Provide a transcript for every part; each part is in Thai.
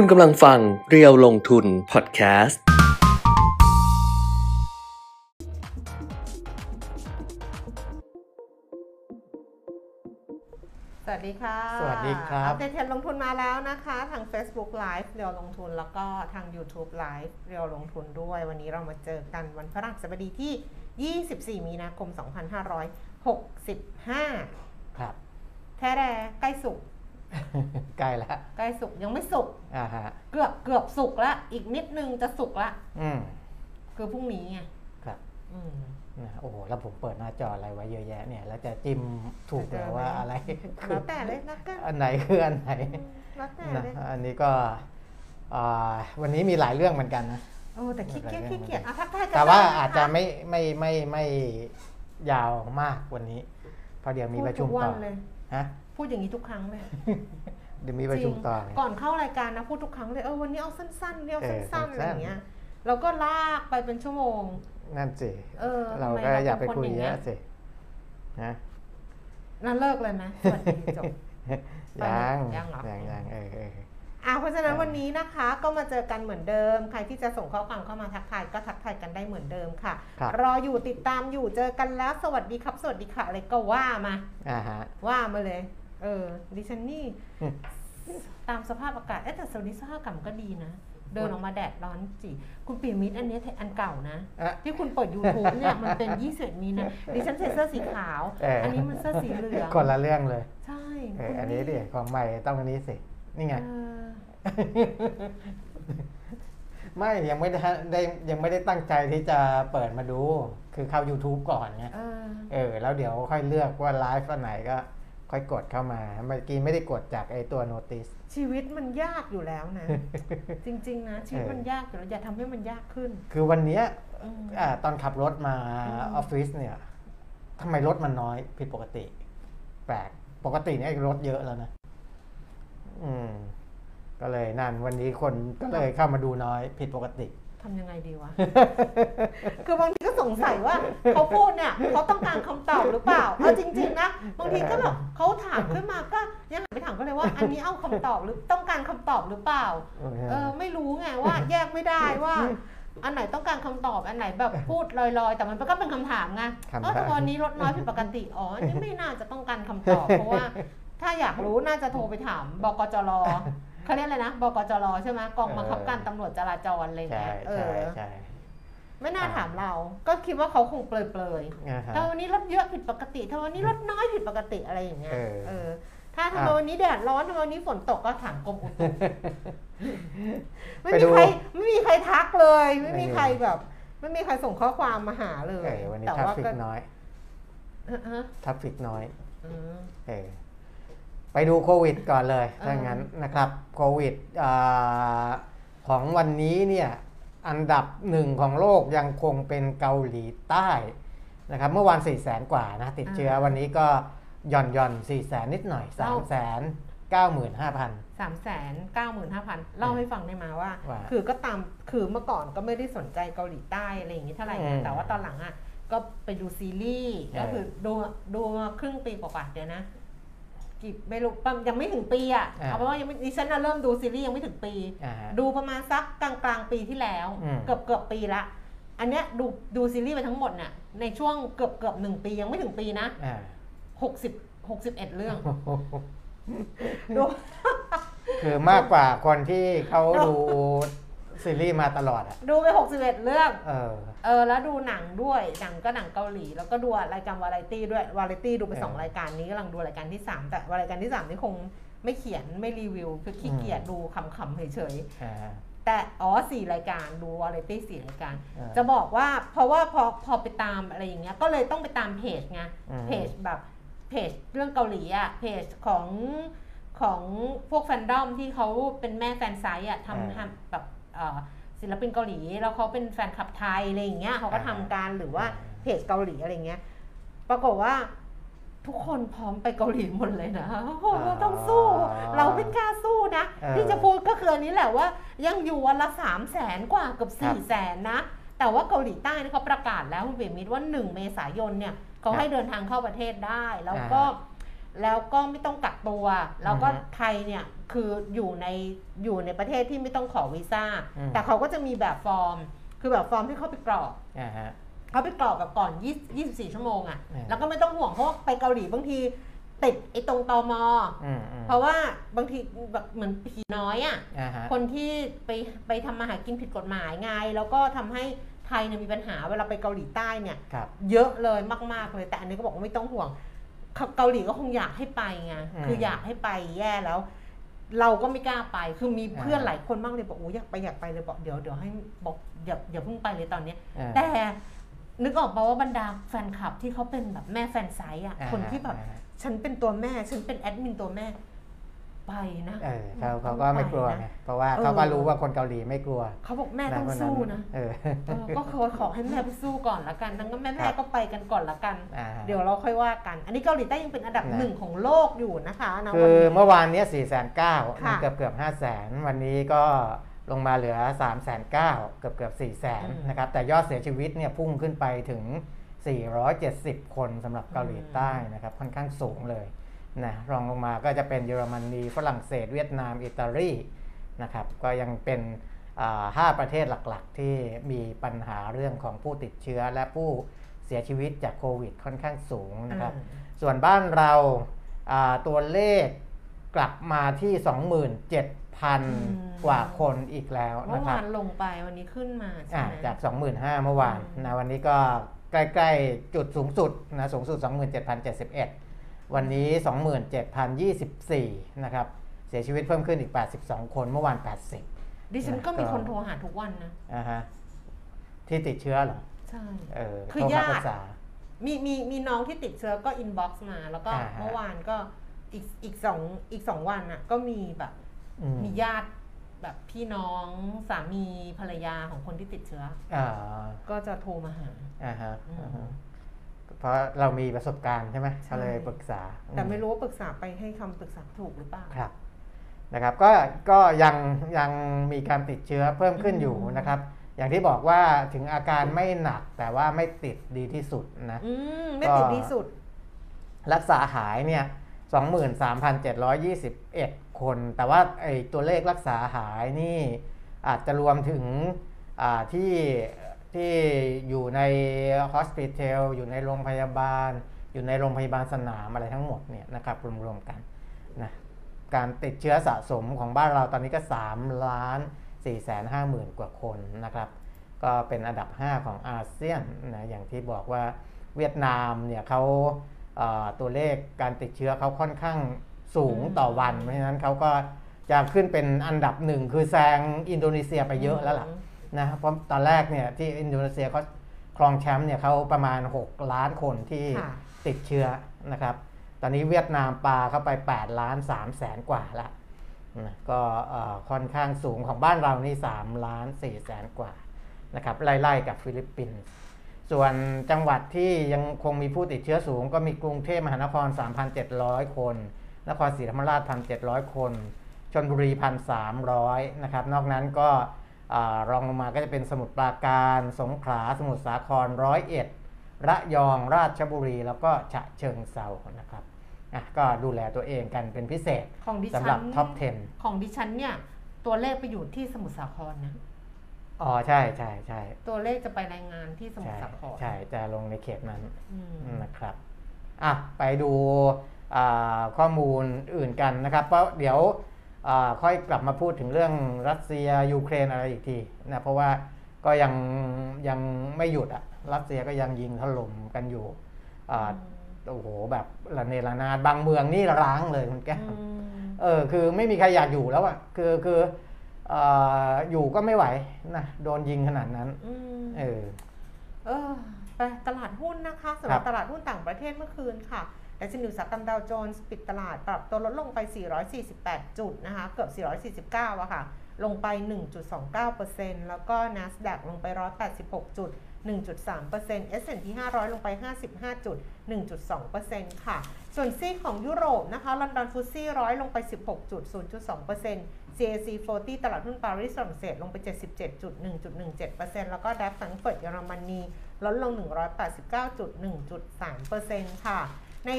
คุณกำลังฟังเรียวลงทุนพอดแคสต์ สวัสดีค่ะสวัสดีครับ อัปเดตเทรนด์ลงทุนมาแล้วนะคะ ทาง Facebook Live เรียวลงทุนแล้วก็ทาง YouTube Live เรียวลงทุนด้วย วันนี้เรามาเจอกันวันพฤหัสบดีที่ 24 มีนาคม 2565 ครับ แท้แรใกล้สุก ใกล้แล้วใกล้สุกยังไม่สุกอ่าฮะเกือบเกือบสุกละอีกนิดนึงจะสุกละอืมคือพรุ่งนี้ไงครับอืมนะโอ้โหแล้วผมเปิดหน้าจออะไรไว้เยอะแยะเนี่ย แล้วจะจิ้มถูกเหรอว่าอะไรแล้วแต่เลยนะก็อันไหนคืออันไหนแล้วแต่นะเลยอันนี้ก็อ่าวันนี้มีหลายเรื่องเหมือนกันนะ โอ้แต่ขี้เกียจขี้เกียจอะทักทายกันแต่ว่าได้นค อาจจะไม่ไม่ไม่ไม่ยาวมากวันนี้เพราะเดี๋ยวมีประชุมพูดทุกวัต่นอเลย ฮะ พูดอย่างนี้ทุกครั้งเลยเดี๋ยวมีประชุมต่อจริงก่อนเข้ารายการนะพูดทุกครั้งเลยเออวันนี้เอาสั้นๆวันนี้เอาเออสั้นๆอะไรสั้นๆอย่างเงี้ยเราก็ลากไปเป็นชั่วโมง นั่นสิเออเราทำไมก็เราอย่าไปเป็นคนคุยอย่างเงี้เยยอะสินะนั่นเลิกเลยไหมสวัสดีจบยังยังเหรอยังยังเออเอออะเพราะฉะนั้นเออวันนี้นะคะก็มาเจอกันเหมือนเดิม ใครที่จะส่งข้อความเข้ามาทักทายก็ทักทายกันได้เหมือนเดิมค่ะครับรออยู่ติดตามอยู่เจอกันแล้ว สวัสดีครับ สวัสดีค่ะอะไรก็ว่ามาอ่าฮะว่ามาเลยเออดิฉันนี่อืมตามสภาพอากาศเอ๊ะแต่สวัสดีสภาพอากาศมันก็ดีนะ เดินออกมาแดดร้อนจีคุณปีมิตรอันเนี้ยอันเก่านะอะที่คุณเปิด YouTube เนี่ยมันเป็น21มีนะดิฉันใส่เสื้อสีขาวเอออัอันนี้มันเสื้อสีเหลืองคนละเรื่องเลย ใช่เออคุณอันนี้ดิของใหม่ต้องอันนี้สิ นี่ไงเออไม่ยังไม่ได้ได้ยังไม่ได้ตั้งใจที่จะเปิดมาดู คือเข้า YouTube ก่อนไงเออเออแล้วเดี๋ยวค่อยเลือกว่าไลฟ์อันไหนก็ ค่อยกดเข้ามา เมื่อกี้ไม่ได้กดจากไอตัวโน้ติสชีวิตมันยากอยู่แล้วนะ จริง ๆ นะ ชีวิตเออมันยากอยู่แล้วอย่าทำให้มันยากขึ้น คือวันเนี้ยอืมอ่าตอนขับรถมาอืมออฟฟิศเนี่ยทำไมรถมันน้อยผิดปกติ แปลกปกติเนี่ยรถเยอะแล้วนะ อืม ก็เลยนั่นวันนี้คนก็เลยเข้ามาดูน้อยผิดปกติทำยังไงดีวะ คือบางทีก็สงสัยว่าเขาพูดเนี่ยเขาต้องการคำตอบหรือเปล่า เอาจริง ๆ นะ บางทีก็แบบเขาถามขึ้นมาก็ยังหันไปถามเขาเลยว่า อันนี้เอาคำตอบหรือต้องการคำตอบหรือเปล่า เออไม่รู้ไงว่าแยกไม่ได้ว่า อันไหนต้องการคำตอบอันไหนแบบพูดลอยๆ แต่มันก็เป็นคำถามไงคำถาม เออแต่วันนี้ลดน้อยผิดปกติอ๋ออันนี้ไม่น่าจะต้องการคำตอบเพราะว่า ถ้าอยากรู้น่าจะโทรไปถามบกจร เขาเรียกอะไรนะบกจรใช่ไหมกองบังคับการตำรวจจราจรอะไรอย่างใช่เงี้ยเอใช่อใช่ไม่น่าถามเรา ก็คิดว่าเขาคงเปลยอ่าๆฮะถ้าวันนี้รถเยอะผิดปกติถ้าวันนี้รถน้อยผิดปกติอะไรอย่างเงี้ยเออเออถ้าทำไมอะวันนี้แดดร้อนทำไมวันนี้ฝนตกก็ถามกรมอุตุไม่ไปมีดูใครไม่มีใครทักเลย ไม่ไม่มีมีใครแบบ ไม่มีใครส่งข้อความมาหาเลยเออวันนี้แต่ทราว่าฟฟิก็กน้อยฮะทราฟฟิกน้อยอืมเออ ไปดูโควิดก่อนเลยเออถ้างั้นนะครับโควิดอาของวันนี้เนี่ยอันดับหนึ่งของโลกยังคงเป็นเกาหลีใต้นะครับเมื่อวาน4 0 0แสนกว่านะติดเชื้อวันนี้ก็หย่อนหย่อน4 0 0แสนนิดหน่อย3 9 5 0 0 0สามแสนเก้าหมื่นห้าพันเล่าให้ฟังได้มาว่าว่า คือก็ตามคือเมื่อก่อนก็ไม่ได้สนใจเกาหลีใต้อะไรอย่างงี้เท่าไหร่อืนะมแต่ว่าตอนหลังอะก็ไปดูซีรีส์เออก็คือดูดูมาครึ่งปีกว่าๆเดี๋ยวนะ กี่ไม่รู้ปั๊มยังไม่ถึงปีอะเอาเป็นว่ายังไม่ดิฉันน่ะเริ่มดูซีรีส์ยังไม่ถึงปี อ่าฮะดูประมาณสักกลางกลางๆปีที่แล้ว อืม เกือบเกือบปีละ อันเนี้ยดูดูซีรีส์ไปทั้งหมดน่ะในช่วงเกือบเกือบหนึ่งปียังไม่ถึงปีนะอ่าหกสิบหกสิบเอ็ดเรื่องดู คือมากกว่าคนที่เขาดูซีรีส์มาตลอดอะ ดูไปหกสิบเอ็ดเรื่อง เออ เออแล้วดูหนังด้วยหนังก็หนังเกาหลี แล้วก็ดูรายการวาไรตี้ด้วยวาไรตี้ดูไปเออสองรายการนี้กำลังดูรายการที่สามแต่รายการที่สามนี่คงไม่เขียนไม่รีวิวคือขี้เกียจดูคำๆเฉยอ่าๆแต่อ๋อสี่รายการดูวาไรตี้สี่รายการเออจะบอกว่าเพราะว่าพอพอไปตามอะไรอย่างเงี้ยก็เลยต้องไปตามเพจไงอืมเพจแบบเพจเรื่องเกาหลีอะเพจของของพวกแฟนดอมที่เขาเป็นแม่แฟนไซต์อะอ่าทำทำแบบเอ่อ ศิลปินเกาหลี แล้วเขาเป็นแฟนคลับไทยอะไรอย่างเงี้ยเขาก็อ่าทำการหรือว่าอ่าเพจเกาหลีอะไรเงี้ย ปรากฏว่าทุกคนพร้อมไปเกาหลีหมดเลยนะโอ้โหเราต้องสู้ เราไม่กล้าสู้นะ เออที่จะพูดก็คืออันนี้แหละว่า ยังอยู่วันละสามแสนกว่าเกับครัสี่บแสนนะ แต่ว่าเกาหลีใต้นี่เขาประกาศแล้วคุณเบมิดว่า 1 เมษายนเนี่ยเขาให้เดินทางเข้าประเทศได้ แล้วก็อ่าแล้วก็ไม่ต้องกักตัว แล้วก็อือฮึไทยเนี่ย คืออยู่ในอยู่ในประเทศที่ไม่ต้องขอวีซ่า อืม แต่เขาก็จะมีแบบฟอร์ม คือแบบฟอร์มที่เขาไปกรอก อ่าฮะ เขาไปกรอกแบบก่อน20 24 ชั่วโมงอะอืม แล้วก็ไม่ต้องห่วงเพราะว่าไปเกาหลีบางทีติดไอ้ตรงตอมอ อืมอืมเพราะว่าบางทีแบบเหมือนผีน้อยอะอ่าฮะ คนที่ไปไปทำมาหากินผิดกฎหมายไง แล้วก็ทำให้ไทยเนี่ยมีปัญหาเวลาไปเกาหลีใต้เนี่ย ครับ เยอะเลยมาก ๆ เลย แต่อันนี้ก็บอกว่าไม่ต้องห่วงเกาเกาหลีก็คงอยากให้ไปไงอืม คืออยากให้ไปแย่แล้ว เราก็ไม่กล้าไป คือมีเพื่อนอ่าหลายคนมากเลยบอกโอ้อยากไปอยากไปเลยบอกเดี๋ยวเดี๋ยวให้บอกอย่าอย่าเพิ่งไปเลยตอนเนี้ยอ่าแต่นึกออกปะว่าบรรดาแฟนคลับที่เขาเป็นแบบแม่แฟนไซต์อะอ่าคนที่แบบอ่าฉันเป็นตัวแม่ฉันเป็นแอดมินตัวแม่ ไปนะเออเขาเขาก็ไม่กลัวไปไงนะเพราะว่าเออเขาก็รู้ว่าคนเกาหลีไม่กลัว เขาบอกแม่ต้องเพราสู้นะเออเออก็ขอขอให้แม่ไปสู้ก่อนละกันทั้งก็แม่คแม่รับก็ไปกันก่อนละกันอ่าเดี๋ยวเราค่อยว่ากัน อันนี้เกาหลีใต้ยังเป็นอันดับนะหนึ่งของโลกอยู่นะคะนะคืวันอนี้เมื่อวานเนี้สี่แสนเก้าค่ะเกือบเกือบห้าแสนวันนี้ก็ลงมาเหลือ3ามแสนเก้าเกือบเกือบสี่แสนอืมนะครับ แต่ยอดเสียชีวิตเนี่ยพุ่งขึ้นไปถึง 470 คนสำหรับเกาหลีใต้นะครับ ค่อนข้างสูงเลย นะรองลงมาก็จะเป็นเยอรมนีฝรั่งเศส เวียดนาม อิตาลีนะครับก็ยังเป็นอ่าห้าประเทศหลักๆ ที่มีปัญหาเรื่องของผู้ติดเชื้อและผู้เสียชีวิตจากโควิดค่อนข้างสูงนะครับอืมส่วนบ้านเราอ่าตัวเลขกลับมาที่ 27,000 กว่าคนอีกแล้วเมื่นะอครับวานลงไปวันนี้ขึ้นมาใช่อ่าไหมจาก 25,000 เมื่อวานอืมนะวันนี้ก็ใกล้ ๆ จุดสูงสุดนะสูงสุด 27,071 วันนี้ 27,024 นะครับ เสียชีวิตเพิ่มขึ้นอีก 82 คนเมื่อวาน 80 ดิฉันก็มีก็คนโทรหาทุกวันนะอ่าฮะที่ติดเชื้อเหรอ ใช่เออคือโทรญาติปรึกษามีมีมีน้องที่ติดเชื้อก็ inbox มา แล้วก็อ่าฮะเมื่อวานก็อีกอีกสองอีกสองวันน่ะ ก็มีแบบอืมมีญาติแบบพี่น้องสามีภรรยาของคนที่ติดเชื้ออ่าก็จะโทรมาหาอ่าฮะอืมอ่าฮะ เพราะเรามีประสบการณ์ใช่ไหมใช่ก็เลยปรึกษา แต่อืไม่รู้ว่าปรึกษาไปให้คำปรึกษาถูกหรือเปล่าครับนะครับก็ก็ยังยังมีการติดเชื้อเพิ่มขึ้นอยู่อืมนะครับ อย่างที่บอกว่าถึงอาการไม่หนักแต่ว่าไม่ติดดีที่สุดนะอืมไม่ติดที่สุด รักษาหายเนี่ย23,721 คน แต่ว่าไอ้ตัวเลขรักษาหายนี่อาจจะรวมถึงอ่าที่ ที่อยู่ในฮอสพิทอลอยู่ในโรงพยาบาล อยู่ในโรงพยาบาลสนามอะไรทั้งหมดเนี่ยนะครับรวมๆกันนะการติดเชื้อสะสมของบ้านเราตอนนี้ก็ 3 ล้าน4แสน5หมื่นกว่าคนนะครับ ก็เป็นอันดับ 5 ของอาเซียนนะอย่างที่บอกว่าเวียดนามเนี่ยเขาเอ่อตัวเลขการติดเชื้อเขาค่อนข้างสูงต่อวัน เพราะฉะนั้นเขาก็จะขึ้นเป็นอันดับหนึ่งคือแซงอินโดนีเซียไปเยอะแล้วล่ะ นะครับเพราะตอนแรกเนี่ยที่อินโดนีเซียเขาครองแชมป์เนี่ยเขาประมาณ 6 ล้านคนที่ค่ะติดเชื้อนะครับ ตอนนี้เวียดนามปาเข้าไป 8 ล้าน3แสนกว่าละนะก็เอ่อค่อนข้างสูงของบ้านเรานี่ 3 ล้าน4แสนกว่านะครับไล่ๆกับฟิลิปปินส์ส่วนจังหวัดที่ยังคงมีผู้ติดเชื้อสูง ก็มีกรุงเทพมหานคร 3,700 คน นครศรีธรรมราช 1,700 คนชลบุรี 1,300 นะครับ นอกนั้นก็อ่า รองลงมาก็จะเป็นสมุทรปราการ สงขลา สมุทรสาครร้อยเอ็ดระยองราชบุรี แล้วก็ฉะเชิงเทรานะครับอะก็ดูแลตัวเองกันเป็นพิเศษของดิฉันสำหรับ top 10 ของดิฉันเนี่ย ตัวเลขไปอยู่ที่สมุทรสาครนะ อ๋อ ใช่ใช่ใช่ตัวเลขจะไปรายงานที่สมุทใช่รสาคร ใช่ จะลงในเขตนั้นอืมนะครับอะไปดูอ่าข้อมูลอื่นกันนะครับ เพราะเดี๋ยวอ่า ค่อยกลับมาพูดถึงเรื่องรัสเซียยูเครนอะไรอีกทีนะเพราะว่าก็ยังยังไม่หยุดอะรัสเซียก็ยังยิงถล่มกันอยู่อ่าโอ้โหแบบระเนระนาดบางเมืองนี่ร้างเลยคุณแก้วอืมเออคือไม่มีใครอยากอยู่แล้วอะคือคือเอ่ออยู่ก็ไม่ไหวนะโดนยิงขนาดนั้นอืมเออเออไปตลาดหุ้นนะคะสำหครัรับบตลาดหุ้นต่างประเทศเมื่อคืนค่ะ ดัชนีอุตสาหกรรมดาวโจนส์ปิดตลาด ปรับตัวลดลงไป 448 จุดนะคะ เกือบ 449อะค่ะ ลงไป 1.29%แล้วก็ NASDAQ ลงไป 186 จุด 1.3% S&P 500 ลงไป 55จุด1.2%ค่ะ ส่วนซีของยุโรปนะคะ ลอนดอนฟุตซี่ร้อยลงไป 16จุด0.2% CAC 40 ตลาดหุ้นปารีสฝรั่งเศสลงไป 77จุด1.17%แล้วก็ดัชฟรงเฟิร์ตเยอรมนีลดลง 189จุด1.3%ค่ะ ใน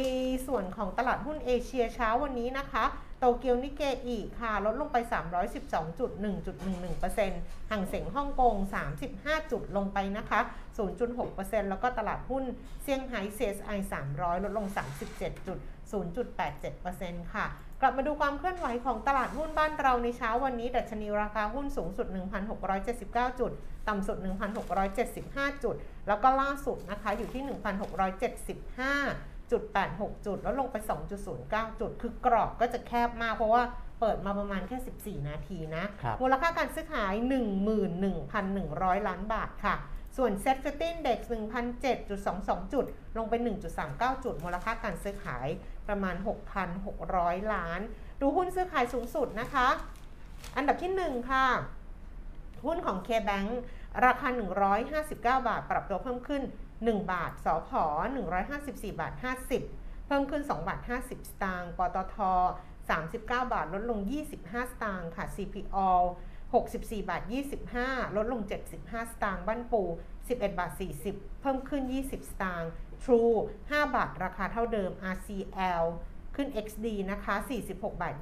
ส่วนของตลาดหุ้นเอเชียเช้าวันนี้นะคะโตเกียวนิเกอีค่ะ ลดลงไป 312.1.11%ห่างเสียงฮ่องกง 35 จุดลงไปนะคะ 0.6%แล้วก็ตลาดหุ้นเซี่ยงไฮ้ CSI 300 ลดลง 37.0.87%ค่ะ กลับมาดูความเคลื่อนไหวของตลาดหุ้นบ้านเราในเช้าวันนี้ ดัชนีราคาหุ้นสูงสุด 1,679 จุด ต่ำสุด 1,675 จุด แล้วก็ล่าสุดนะคะอยู่ที่ 1,675 จุด86 จุด แล้วลงไป 2.09 จุด คือกรอบก็จะแคบมาก เพราะว่าเปิดมาประมาณแค่ 14 นาทีนะครับมูลค่าการซื้อขาย 11,100 ล้านบาทค่ะ ส่วน Set 50 Index 1,007.22 จุด ลงไป 1.39 จุด มูลค่าการซื้อขายประมาณ 6,600 ล้าน ดูหุ้นซื้อขายสูงสุดนะคะ อันดับที่ 1 ค่ะ หุ้นของ KBank ราคา 159 บาท ปรับตัวเพิ่มขึ้น 1 บาท สพ154 บาท 50 เพิ่มขึ้น 2 บาท 50 สตางค์ ปตท 39 บาท ลดลง 25 สตางค์ ค่ะ CPO 64 บาท 25 ลดลง 75 สตางค์ บ้านปู 11 บาท 40 เพิ่มขึ้น 20 สตางค์ True 5 บาท ราคาเท่าเดิม RCL ขึ้น XD นะคะ 46 บาท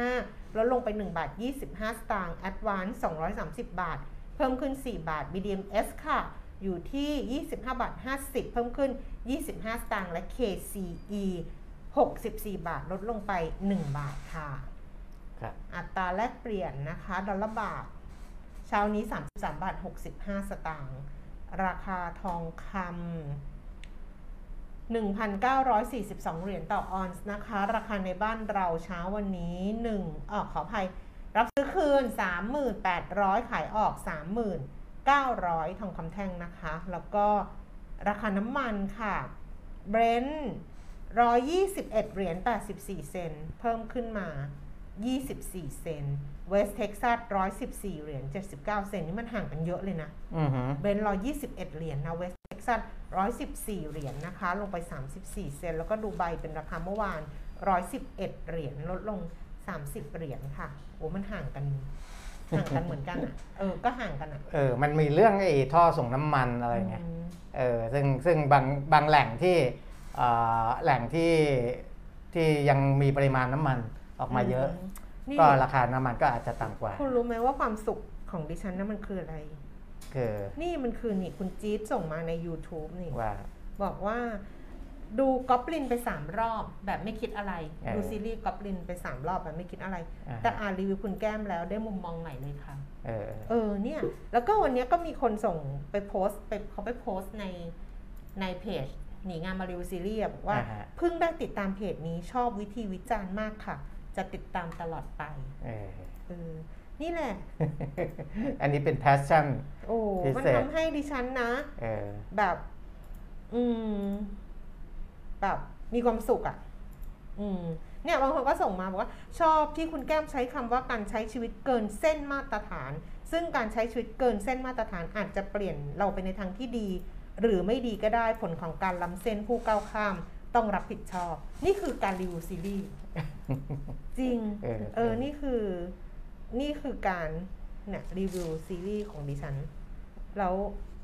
25 ลดลงไป 1 บาท 25 สตางค์ Advance 230 บาท เพิ่มขึ้น 4 บาท BDMs ค่ะ อยู่ที่ 25 บาท 50 เพิ่มขึ้น 25 สตางค์และ KCE 64 บาท ลดลงไป 1 บาทค่ะ ครับอัตราแลกเปลี่ยนนะคะ ดอลลาร์บาท เช้านี้ 33 บาท 65 สตางค์ราคาทองคำ1,942 เหรียญต่อออนซ์นะคะ ราคาในบ้านเราเช้าวันนี้1เออขออภัย รับซื้อคืน 3,800 ขายออก 3,900 ทองคำแท่งนะคะ แล้วก็ราคาน้ำมันค่ะเบรนท์121 เหรียญ 84 เซนต์เพิ่มขึ้นมา 24 เซนต์เวสเท็กซัส 114 เหรียญ 79 เซนต์นี่มันห่างกันเยอะเลยนะอือหือเบรนท์ร้อยยี่สิบเอ็ดเหรียญนะ เวสเท็กซัสร้อยสิบสี่เหรียญนะคะ ลงไปสามสิบสี่เซนต์ แล้วก็ดูไบเป็นราคาเมื่อวานร้อยสิบเอ็ดเหรียญ ลดลงสามสิบเหรียญค่ะ โอ้ มันห่างกัน ห่างกันเหมือนกันอะเออก็ห่างกันอะเออมันมีเรื่องไอ้ท่อส่งน้ำมันอะไรเงี้ยอืมเออซึ่งซึ่งบางบางแหล่งที่เอ่อแหล่งที่ที่ยังมีปริมาณน้ำมันออกมาเยอะนี่ก็ราคาน้ำมันก็อาจจะต่ำกว่า คุณรู้ไหมว่าความสุขของดิฉันนั่นมันคืออะไรคือนี่มันคือนี่คุณจี๊ดส่งมาใน YouTube นี่ว่าบอกว่า ดูก๊อบลินไปสามรอบ แบบไม่คิดอะไรเออดูซีรีส์ก๊อบลินไปสามรอบแบบไม่คิดอะไรอ่าแต่อ่านรีวิวคุณแก้มแล้วได้มุมมองใหม่เลยค่ะเออเออเนี่ย แล้วก็วันเนี้ยก็มีคนส่งไปโพสต์ไปเขาไปโพสต์ในในเพจหนีงานมารีวิวซีรีส์อะบอกว่าอ่าฮะเพิ่งได้ติดตามเพจนี้ชอบวิธีวิจารณ์มากค่ะ จะติดตามตลอดไปเออเออนี่แหละ อันนี้เป็น passion โอ้พิมันเศษทำให้ดิฉันนะเออแบบ อืม แบบมีความสุขอะ่ะ อืม เนี่ยบางคนก็ส่งมาบอกว่า ชอบที่คุณแก้มใช้คำว่าการใช้ชีวิตเกินเส้นมาตรฐาน ซึ่งการใช้ชีวิตเกินเส้นมาตรฐานอาจจะเปลี่ยนเราไปในทางที่ดี หรือไม่ดีก็ได้ผลของการล้ำเส้นผู้ก้าวข้ามต้องรับผิดชอบ นี่คือการรีวิวซีรีส์จริงเออเออ นี่คือ นี่คือการเนี่ยรีวิวซีรีส์ของดิฉัน แล้ว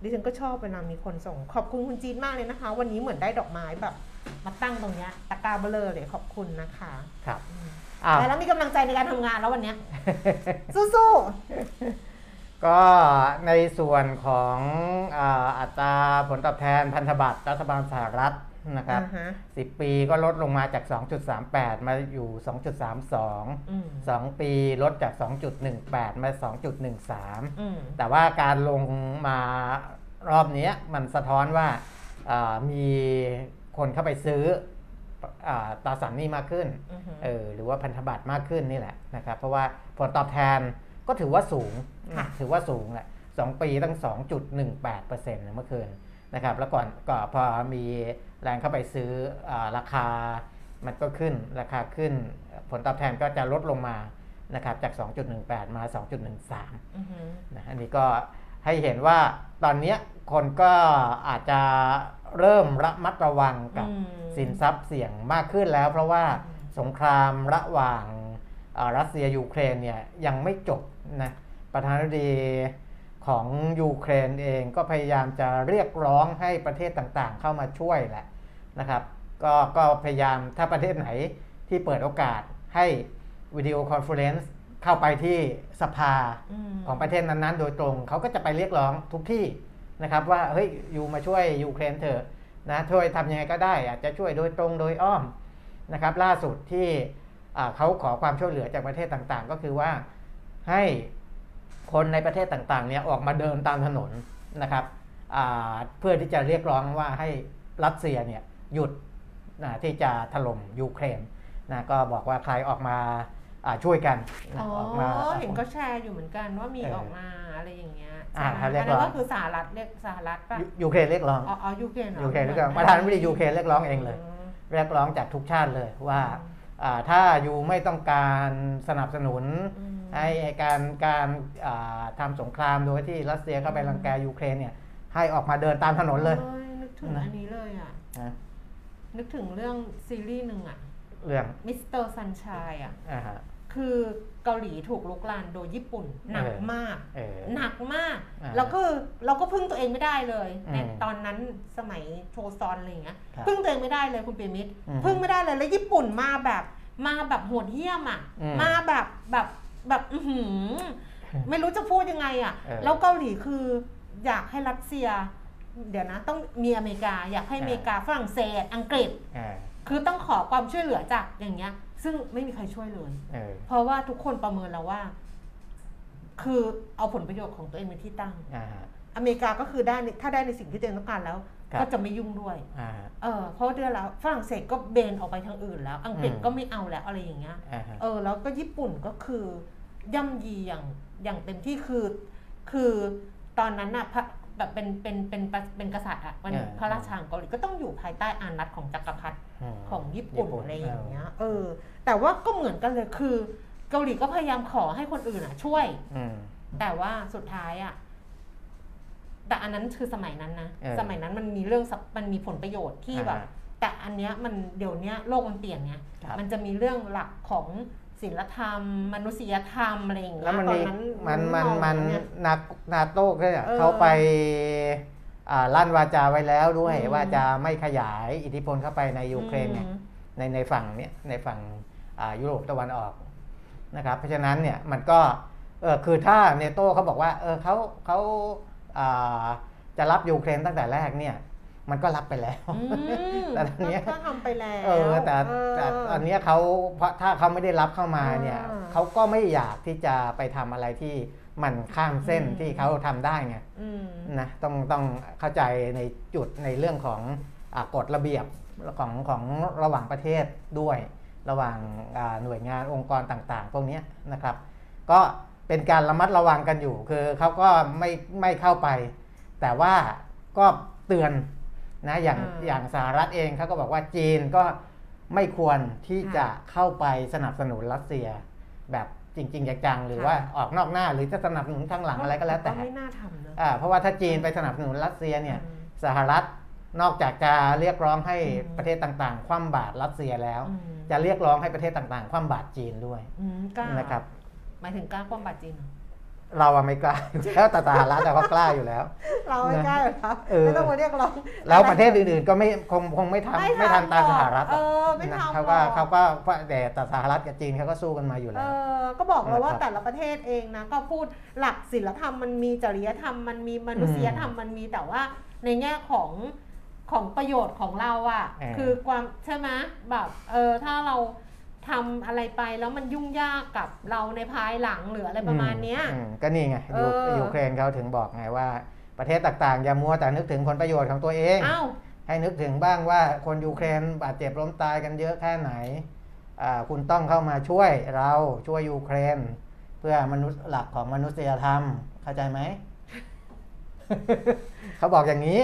ดิฉันก็ชอบเวลามีคนส่ง ขอบคุณคุณจีนมากเลยนะคะ วันนี้เหมือนได้ดอกไม้แบบ มาตั้งตรงเนี้ยตะกร้าเบลอเลยขอบคุณนะคะครับอ้าวแต่แล้วมีกำลังใจในการทำงานแล้ววันเนี้ยสู้ก็ในส่วนของอาอัตราผลตอบแทนพันธบัตรรัฐบาลสหรัฐๆนะครับอ่าฮะ10ปีก็ลดลงมาจาก 2.38 มาอยู่ 2.32อืม2ปีลดจาก 2.18 มา 2.13อืมแต่ว่าการลงมารอบเนี้ยมันสะท้อนว่าอ่ามี คนเข้าไปซื้ออาตราสารหนี้มากขึ้นอือฮึเออหรือว่าพันธบัตรมากขึ้นนี่แหละนะครับ เพราะว่าผลตอบแทนก็ถือว่าสูงค่ะถือว่าสูงแหละสองปีตั้ง 2.18%เมื่อคืนนะครับ แล้วก่อนก็พอมีแรงเข้าไปซื้ออาราคา มันก็ขึ้นราคาขึ้น ผลตอบแทนก็จะลดลงมานะครับจาก 2.18 มา 2.13อือฮึนะอันนี้ก็ให้เห็นว่าตอนเนี้ยคนก็อาจจะ เริ่มระมัดระวังกับอืมสินทรัพย์เสี่ยงมากขึ้นแล้ว เพราะว่าสงครามระหว่างเอ่อรัสเซียยูเครนเนี่ยยังไม่จบนะประธานาธิบดีของยูเครนเองก็พยายามจะเรียกร้องให้ประเทศต่างๆ เข้ามาช่วยแหละนะครับก็ก็พยายามถ้าประเทศไหนที่เปิดโอกาสให้ video conference เข้าไปที่สภาของประเทศนั้นๆ โดยตรง เขาก็จะไปเรียกร้องทุกที่ นะครับว่าเฮ้ย you มาช่วยยูเครนเถอะนะช่วยทำยังไงก็ได้อาจจะช่วยโดยตรงโดยอ้อมนะครับล่าสุดที่อ่าเขาขอความช่วยเหลือจากประเทศต่างๆ ก็คือว่าให้คนในประเทศต่างๆเนี่ยออกมาเดินตามถนนนะครับอ่าเพื่อที่จะเรียกร้องว่าให้รัสเซียเนี่ยหยุดนะที่จะถล่มยูเครนนะก็บอกว่าใครออกมาอ่าช่วยกันนะอ๋อออกมาเห็นก็แชร์อยู่เหมือนกันว่ามีเออออกมาอะไรอย่างเงี้ย อ่าใช่ไหมเขาเรียกอันนั้นร้องก็คือสหรัฐเรียกสหรัฐป่ะยูยูเครนเรียกร้องอ๋ออ๋อยูเครนหรอยูเครนเรียกร้องประธานาธิบดียูเครนเรียกร้องเองเลย เรียกร้องจากทุกชาติเลยว่าอ่าถ้า you ไม่ต้องการสนับสนุนอืมให้การการอ่าทำสงครามโดยที่รัสเซียเข้าไปรังแกยูเครนเนี่ย ให้ออกมาเดินตามถนนเลยอ้นึกถึงนะอันนี้เลยอะนะนึกถึงเรื่องซีรีส์หนึ่งอะ เรื่อง Mr. Sunshine อะอ่าฮะ คือเกาหลีถูกรุกรานโดยญี่ปุ่นหนักเออมากเออหนักมากอ่าแล้วก็เราก็พึ่งตัวเองไม่ได้เลยอืมในตอนนั้นสมัยโชซอนอะไรอย่างเงี้ยครับพึ่งตัวเองไม่ได้เลยคุณเปียมิตรอืมพึ่งไม่ได้เลยแล้วญี่ปุ่นมาแบบมาแบบโหดเหี้ยมอะอืมมาแบบแบบแบบอื้อหือไม่รู้จะพูดยังไงอะเออแล้วเกาหลีคืออยากให้รัสเซีย เดี๋ยวนะ ต้องมีอเมริกาอยากให้อเมริกาฝรั่งเศสอังกฤษอ่าคือต้องขอความช่วยเหลือจากอย่างเงี้ย ซึ่งไม่มีใครช่วยเลย เออเพราะว่าทุกคนประเมินแล้วว่า คือเอาผลประโยชน์ของตัวเองเป็นที่ตั้ง อ่าฮะ อเมริกาก็คือได้ในถ้าได้ในสิ่งที่ตัวเองต้องการแล้ว ครับ ก็จะไม่ยุ่งด้วย อ่าฮะ เออเพราะเดือนแล้วฝรั่งเศสก็เบนออกไปทางอื่นแล้ว อังกฤษอืม ก็ไม่เอาแล้วอะไรอย่างเงี้ย อ่าฮะ เออแล้วก็ญี่ปุ่นก็คือย่ำยีอย่างอย่างเต็มที่คือ คือตอนนั้นน่ะพระ แบบเป็นเป็นเป็นเป็นเป็นกษัตริย์อะมันพระราชาของเกาหลีก็ต้องอยู่ภายใต้อานัตของจักรพรรดิมของญี่ปุ่นญี่ปุ่นอะไรอย่างเงี้ย เออ แต่ว่าก็เหมือนกันเลยคือ เกาหลีก็พยายามขอให้คนอื่นอะ ช่วยอืมแต่ว่าสุดท้ายอะแต่อันนั้นคือสมัยนั้นนะเออสมัยนั้นมันมีเรื่องสับมันมีผลประโยชน์ที่แบบอ่าฮะแต่อันเนี้ยมันเดี๋ยวเนี้ยโลกมันเปลี่ยนไงครับมันจะมีเรื่องหลักของ ศีลธรรม มนุษยธรรมอะไรอย่างเงี้ยแล้วมันตอมีนนั้นมันมันองมันเนี่ยนานาโต้ก็เนี่ยเออเขาไปอ่าลั่นวาจาไว้แล้วด้วยอืมว่าจะไม่ขยายอิทธิพลเข้าไปในยูเครนไงอืมในในฝั่งเนี้ยในฝั่งอ่ายุโรปตะวันออกนะครับเพราะฉะนั้นเนี่ยมันก็เออคือถ้าเนโต้เขาบอกว่าเออเขาเขาอ่าจะรับยูเครนตั้งแต่แรกเนี่ย มันก็รับไปแล้วอืมแต่ตอนเนี้ยก็ทำไปแล้วเออแต่แต่เตอนเนี้ยเขาเพราะถ้าเขาไม่ได้รับเข้ามาเนี่ยอ่าเขาก็ไม่อยากที่จะไปทำอะไรที่มันข้ามเส้นอืมที่เขาทำได้ไงอืมนะต้องต้องเข้าใจในจุดในเรื่องของอากฎระเบียบของของระหว่างประเทศด้วย ระหว่างอ่าหน่วยงานองค์กรต่างๆ พวกเนี้ยนะครับ ก็เป็นการระมัดระวังกันอยู่ คือเขาก็ไม่ไม่เข้าไป แต่ว่าก็เตือน นะอย่างอ่าอย่างสหรัฐเองเขาก็บอกว่าจีนก็ไม่ควรที่ค่ะจะเข้าไปสนับสนุนรัสเซีย แบบจริงๆจังๆหรือค่ะว่าออกนอกหน้าหรือจะสนับสนุนข้างหลังอะไรก็แล้วแต่ไม่น่าทำเนอะอ่าเพราะว่าถ้าจีนไปสนับสนุนรัสเซียเนี่ยอืมสหรัฐนอกจากจะเรียกร้องให้อืมประเทศต่างๆ คว่ำบาตรรัสเซียแล้วอืมจะเรียกร้องให้ประเทศต่างๆ คว่ำบาตรจีนด้วยอืมกล้านะครับหมายถึงกล้าความบาดจริงเหรอ เราอะไม่กล้าอยู่แล้วแต่สหรัฐอะเขากล้าอยู่แล้ว เราไม่กล้าเหรอครับเออไม่ต้องมาเรียกร้องแล้วประเทศอื่นๆก็ไม่คงคงไม่ทำไม่ทำตามสหรัฐหเอรอกอไม่นะทำเขาก็หรอเขาก็แต่แต่สหรัฐกับจีนเขาก็สู้กันมาอยู่เอแล้วอก็บอกแล้วว่านะครับแต่ละประเทศเองนะก็พูดหลักศีลธรรมมันมีจริยธรรมมันมีมนุษยธรรมมันมีแต่ว่าในแง่ของของประโยชน์ของเราอะเออคือความใช่ไหมแบบเออถ้าเรา ทำอะไรไปแล้วมันยุ่งยากกับเราในภายหลังหรืออะไรประมาณเนี้ย อืมก็นี่ไงเอยูอยูเครนเขาถึงบอกไงว่า ประเทศต่างๆ อย่ามัวแต่นึกถึงผลประโยชน์ของตัวเอง อ้าว ให้นึกถึงบ้างว่าคนยูเครนบาดเจ็บล้มตายกันเยอะแค่ไหนอ่าคุณต้องเข้ามาช่วยเราช่วยยูเครน เพื่อมนุษย์หลักของมนุษยธรรม เข้าใจไหม เขาบอกอย่างนี้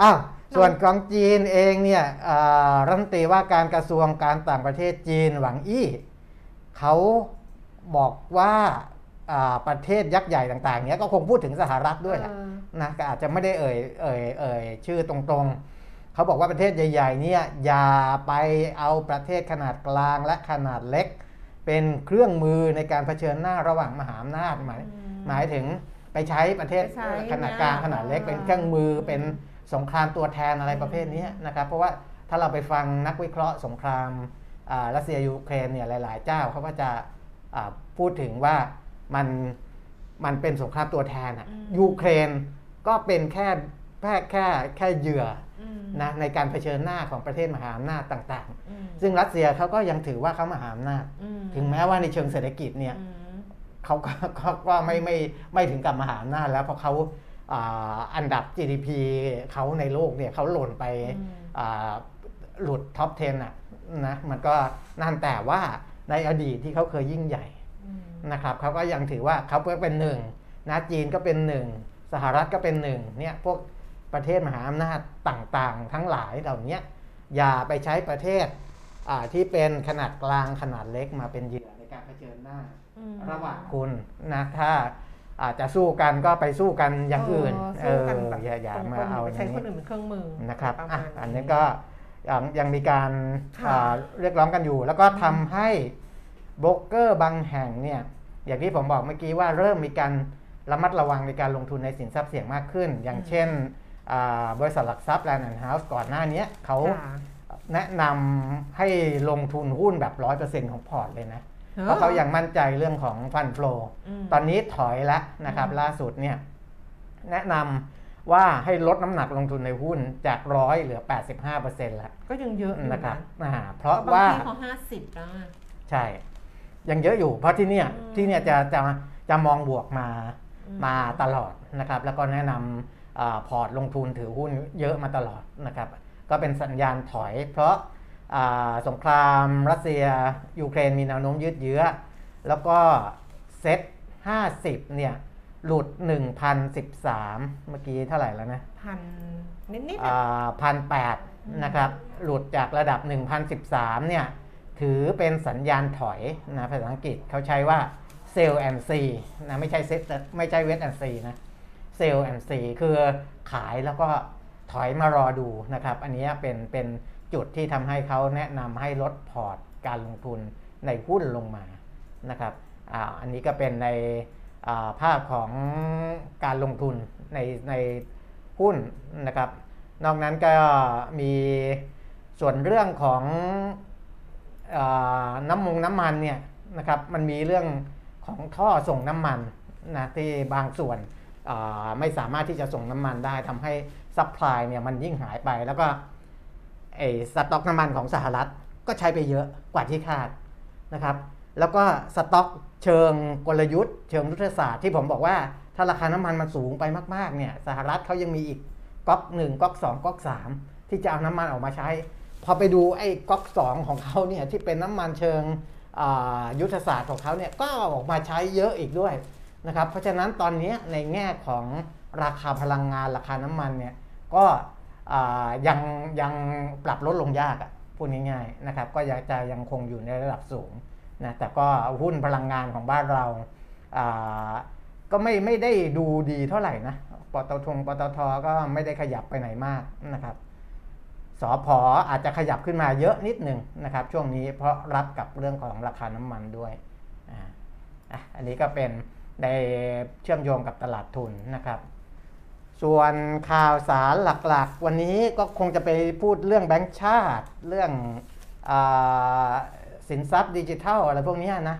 อ้าว ส่วนของจีนเองเนี่ยอ่ารัฐมนตรีว่าการกระทรวงการต่างประเทศจีนหวังอี้เขาบอกว่าอ่าประเทศยักษ์ใหญ่ต่างๆเนี้ยก็คงพูดถึงสหรัฐด้วยแหละเออนะก็อาจจะไม่ได้เอ่ยเอ่ยเอ่ยชื่อตรงๆ เขาบอกว่าประเทศใหญ่ๆเนี่ยอย่าไปเอาประเทศขนาดกลางและขนาดเล็ก เป็นเครื่องมือในการเผชิญหน้าระหว่างมหาอำนาจหมายอืมหมายถึงไปใช้ประเทศไปใช้ขนาดกลางนะขนาดเล็กอ่าเป็นเครื่องมือเป็น สงครามตัวแทนอะไรประเภทนี้นะครับ เพราะว่าถ้าเราไปฟังนักวิเคราะห์สงครามอ่ารัสเซียยูเครนเนี่ยหลาย ๆ เจ้าเขาก็จะอ่าพูดถึงว่ามันมันเป็นสงครามตัวแทนอะอืมยูเครนก็เป็นแค่แค่แค่แค่เหยื่ออืมนะในการเผชิญหน้าของประเทศมหาอำนาจต่างอืมๆซึ่งรัสเซียเขาก็ยังถือว่าเขามหาอำนาจอืถึงแม้ว่าในเชิงเศรษฐกิจเนี่ยอืมเขาก็ก็ก็ไม่ไม่ไม่ถึงกับมหาอำนาจแล้วเพราะเขา อ่าอันดับ GDP เขาในโลกเนี่ยเขาหล่นไปอืมอ่าหลุดท็อป 10อะนะมันก็นั่นแต่ว่าในอดีตที่เขาเคยยิ่งใหญ่อืมนะครับเขาก็ยังถือว่าเขาเป็นหนึ่งนะจีนก็เป็นหนึ่งสหรัฐก็เป็นหนึ่งเนี่ยพวกประเทศมหาอำนาจต่างๆ ทั้งหลายเหล่านี้อย่าไปใช้ประเทศอ่าที่เป็นขนาดกลางขนาดเล็กมาเป็นเหยื่อในการเผชิญหน้าอืมระหว่างคุณนะถ้า อาจจะสู้กันก็ไปสู้กันอย่างอื่นเสู้กันเออแบบอย่าอย่าตรงๆมาเอาไปอย่าใช้งคนนี้อื่นเป็นเครื่องมือนะครับประอะมาณอันนี้ก็ยังยังมีการค่ะอ่าเรียกร้องกันอยู่ แล้วก็ทำให้โบรกเกอร์บางแห่งเนี่ยอย่างที่ผมบอกเมื่อกี้ว่าเริ่มมีการระมัดระวังในการลงทุนในสินทรัพย์เสี่ยงมากขึ้น อย่างเช่นอ่าบริษัทหลักทรัพย์แลนด์แอนด์เฮาส์ก่อนหน้านี้เขาค่ะแนะนำให้ลงทุนหุ้นแบบ 100%ของพอร์ตเลยนะออ เพราะเขายังมั่นใจเรื่องของ fund flow ตอนนี้ถอยแล้วนะครับอืมล่าสุดเนี่ย แนะนำว่าให้ลดน้ำหนักลงทุนในหุ้นจากร้อยเหลือ 85%แล้วก็ยังเยอะอยู่นะครับนะอ่าเพราะเพราะว่าบางที่เขาห้าสิบแล้วอะใช่ ยังเยอะอยู่ เพราะที่เนี่ยอืมที่เนี่ยจะจะจะมองบวกมาอืมมาตลอดนะครับ แล้วก็แนะนำอาพอร์ตลงทุนถือหุ้นเยอะมาตลอดนะครับ ก็เป็นสัญญาณถอย เพราะอ่า สงครามรัสเซียยูเครนมีแนวโน้มยืดเยื้อ แล้วก็ SET50 เนี่ย หลุด 1,013 เมื่อกี้เท่าไหร่แล้วนะพันนิดๆอะพันแปดนะครับ หลุดจากระดับ 1,013 เนี่ย ถือเป็นสัญญาณถอยนะภาษาอังกฤษเขาใช้ว่า sell and see นะไม่ใช่เซ็ตไม่ใช่ wait and see นะ sell and see คือขายแล้วก็ถอยมารอดูนะครับ อันนี้เป็นเป็น จุดที่ทำให้เขาแนะนำให้ลดพอร์ตการลงทุนในหุ้นลงมานะครับออันนี้ก็เป็นในภาพของการลงทุนในในหุ้นนะครับ นอกนั้นก็มีส่วนเรื่องของน้ำมงน้ำมันเนี่ยนะครับ มันมีเรื่องของท่อส่งน้ำมันนะที่บางส่วนไม่สามารถที่จะส่งน้ำมันได้ทำให้ supply เนี่ยมันยิ่งหายไปแล้วก็ ไอ้สต็อกน้ำมันของสหรัฐก็ใช้ไปเยอะกว่าที่คาดนะครับ แล้วก็สต็อกเชิงกลยุทธ์ เชิงยุทธศาสตร์ที่ผมบอกว่า ถ้าราคาน้ำมันมันสูงไปมากๆเนี่ยสหรัฐเขายังมีอีกก๊อกหนึ่งก๊อกสองก๊อกสามที่จะเอาน้ำมันออกมาใช้ พอไปดูไอ้ก๊อกสองของเขาเนี่ยที่เป็นน้ำมันเชิงยุทธศาสตร์ของเขาเนี่ยก็ออกมาใช้เยอะอีกด้วยนะครับเพราะฉะนั้นตอนนี้ในแง่ของราคาพลังงานราคาน้ำมันเนี่ยก็ ยังยังปรับลดลงยากอะพูดง่ายๆนะครับก็ยังจะยังคงอยู่ในระดับสูงนะแต่ก็หุ้นพลังงานของบ้านเราก็ไม่ไม่ได้ดูดีเท่าไหร่นะปตทปตทก็ไม่ได้ขยับไปไหนมากนะครับสอพออาจจะขยับขึ้นมาเยอะนิดหนึ่งนะครับช่วงนี้เพราะรับกับเรื่องของราคาน้ำมันด้วยอ่าอันนี้ก็เป็นในเชื่อมโยงกับตลาดทุนนะครับ ส่วนข่าวสารหลักๆ วันนี้ก็คงจะไปพูดเรื่องแบงค์ชาติ เรื่องสินทรัพย์ดิจิทัลอะไรพวกนี้นะ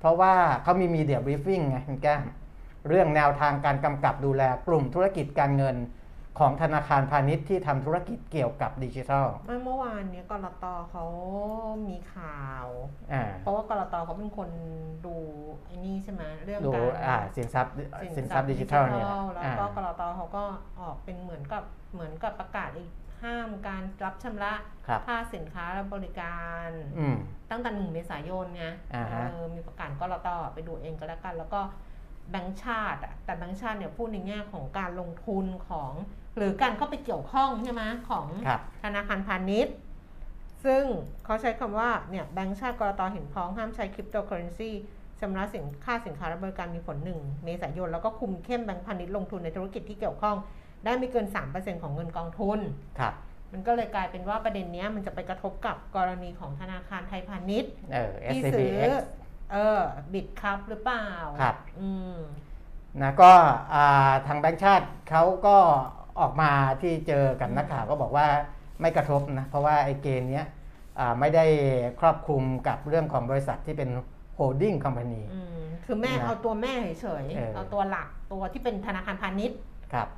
เพราะว่าเขามี media briefing ไงคุณแก้มเรื่องแนวทางการกำกับดูแลกลุ่มธุรกิจการเงิน ของธนาคารพาณิชย์ที่ทำธุรกิจเกี่ยวกับดิจิทัลไม่เมื่อวานเนี้ยกลตเขามีข่าว อ่า เพราะว่ากลตเขาเป็นคนดูไอ้นี่ใช่ไหมเรื่องดูการอ่าสินทรัพย์สินทรัพย์ดิจิทัลเนี่ยแล้วอ่าก็กลตเขาก็ออกเป็นเหมือนกับเหมือนกับประกาศอีกห้ามการรับชำระครับ ค่าสินค้าและบริการ อืม ตั้งแต่หนึ่งเมษายนไงอ่าฮะ เออมีประกาศกรตไปดูเองก็แล้วกัน แล้วก็แบงก์ชาติอะแต่แบงก์ชาติเนี่ยพูดในแง่ของการลงทุนของ หรือการเข้าไปเกี่ยวข้องใช่ไหมของครับธนาคารพาณิชย์ ซึ่งเขาใช้คำว่าเนี่ยแบงก์ชาติกรตเห็นพ้องห้ามใช้คริปโตเคอเรนซีชำระสินค่าสินค้าและบริการมีผลหนึ่งเมษายน แล้วก็คุมเข้มแบงก์พาณิชย์ลงทุนในธุรกิจที่เกี่ยวข้อง ได้ไม่เกิน 3%ของเงินกองทุนครับมันก็เลยกลายเป็นว่าประเด็นเนี้ยมันจะไปกระทบกับกรณีของธนาคารไทยพาณิชย์เออที่ซื้อ SCBX เออบิดครับหรือเปล่าครับอืมนะก็อ่าทางแบงก์ชาติเขาก็ ออกมาที่เจอกับนักข่าวก็บอกว่าไม่กระทบนะ เพราะว่าไอ้เกณฑ์เนี้ยอ่าไม่ได้ครอบคลุมกับเรื่องของบริษัทที่เป็น holding company อืมคือแม่นะเอาตัวแม่เฉยเออๆเอาตัวหลักตัวที่เป็นธนาคารพาณิชย์ครับ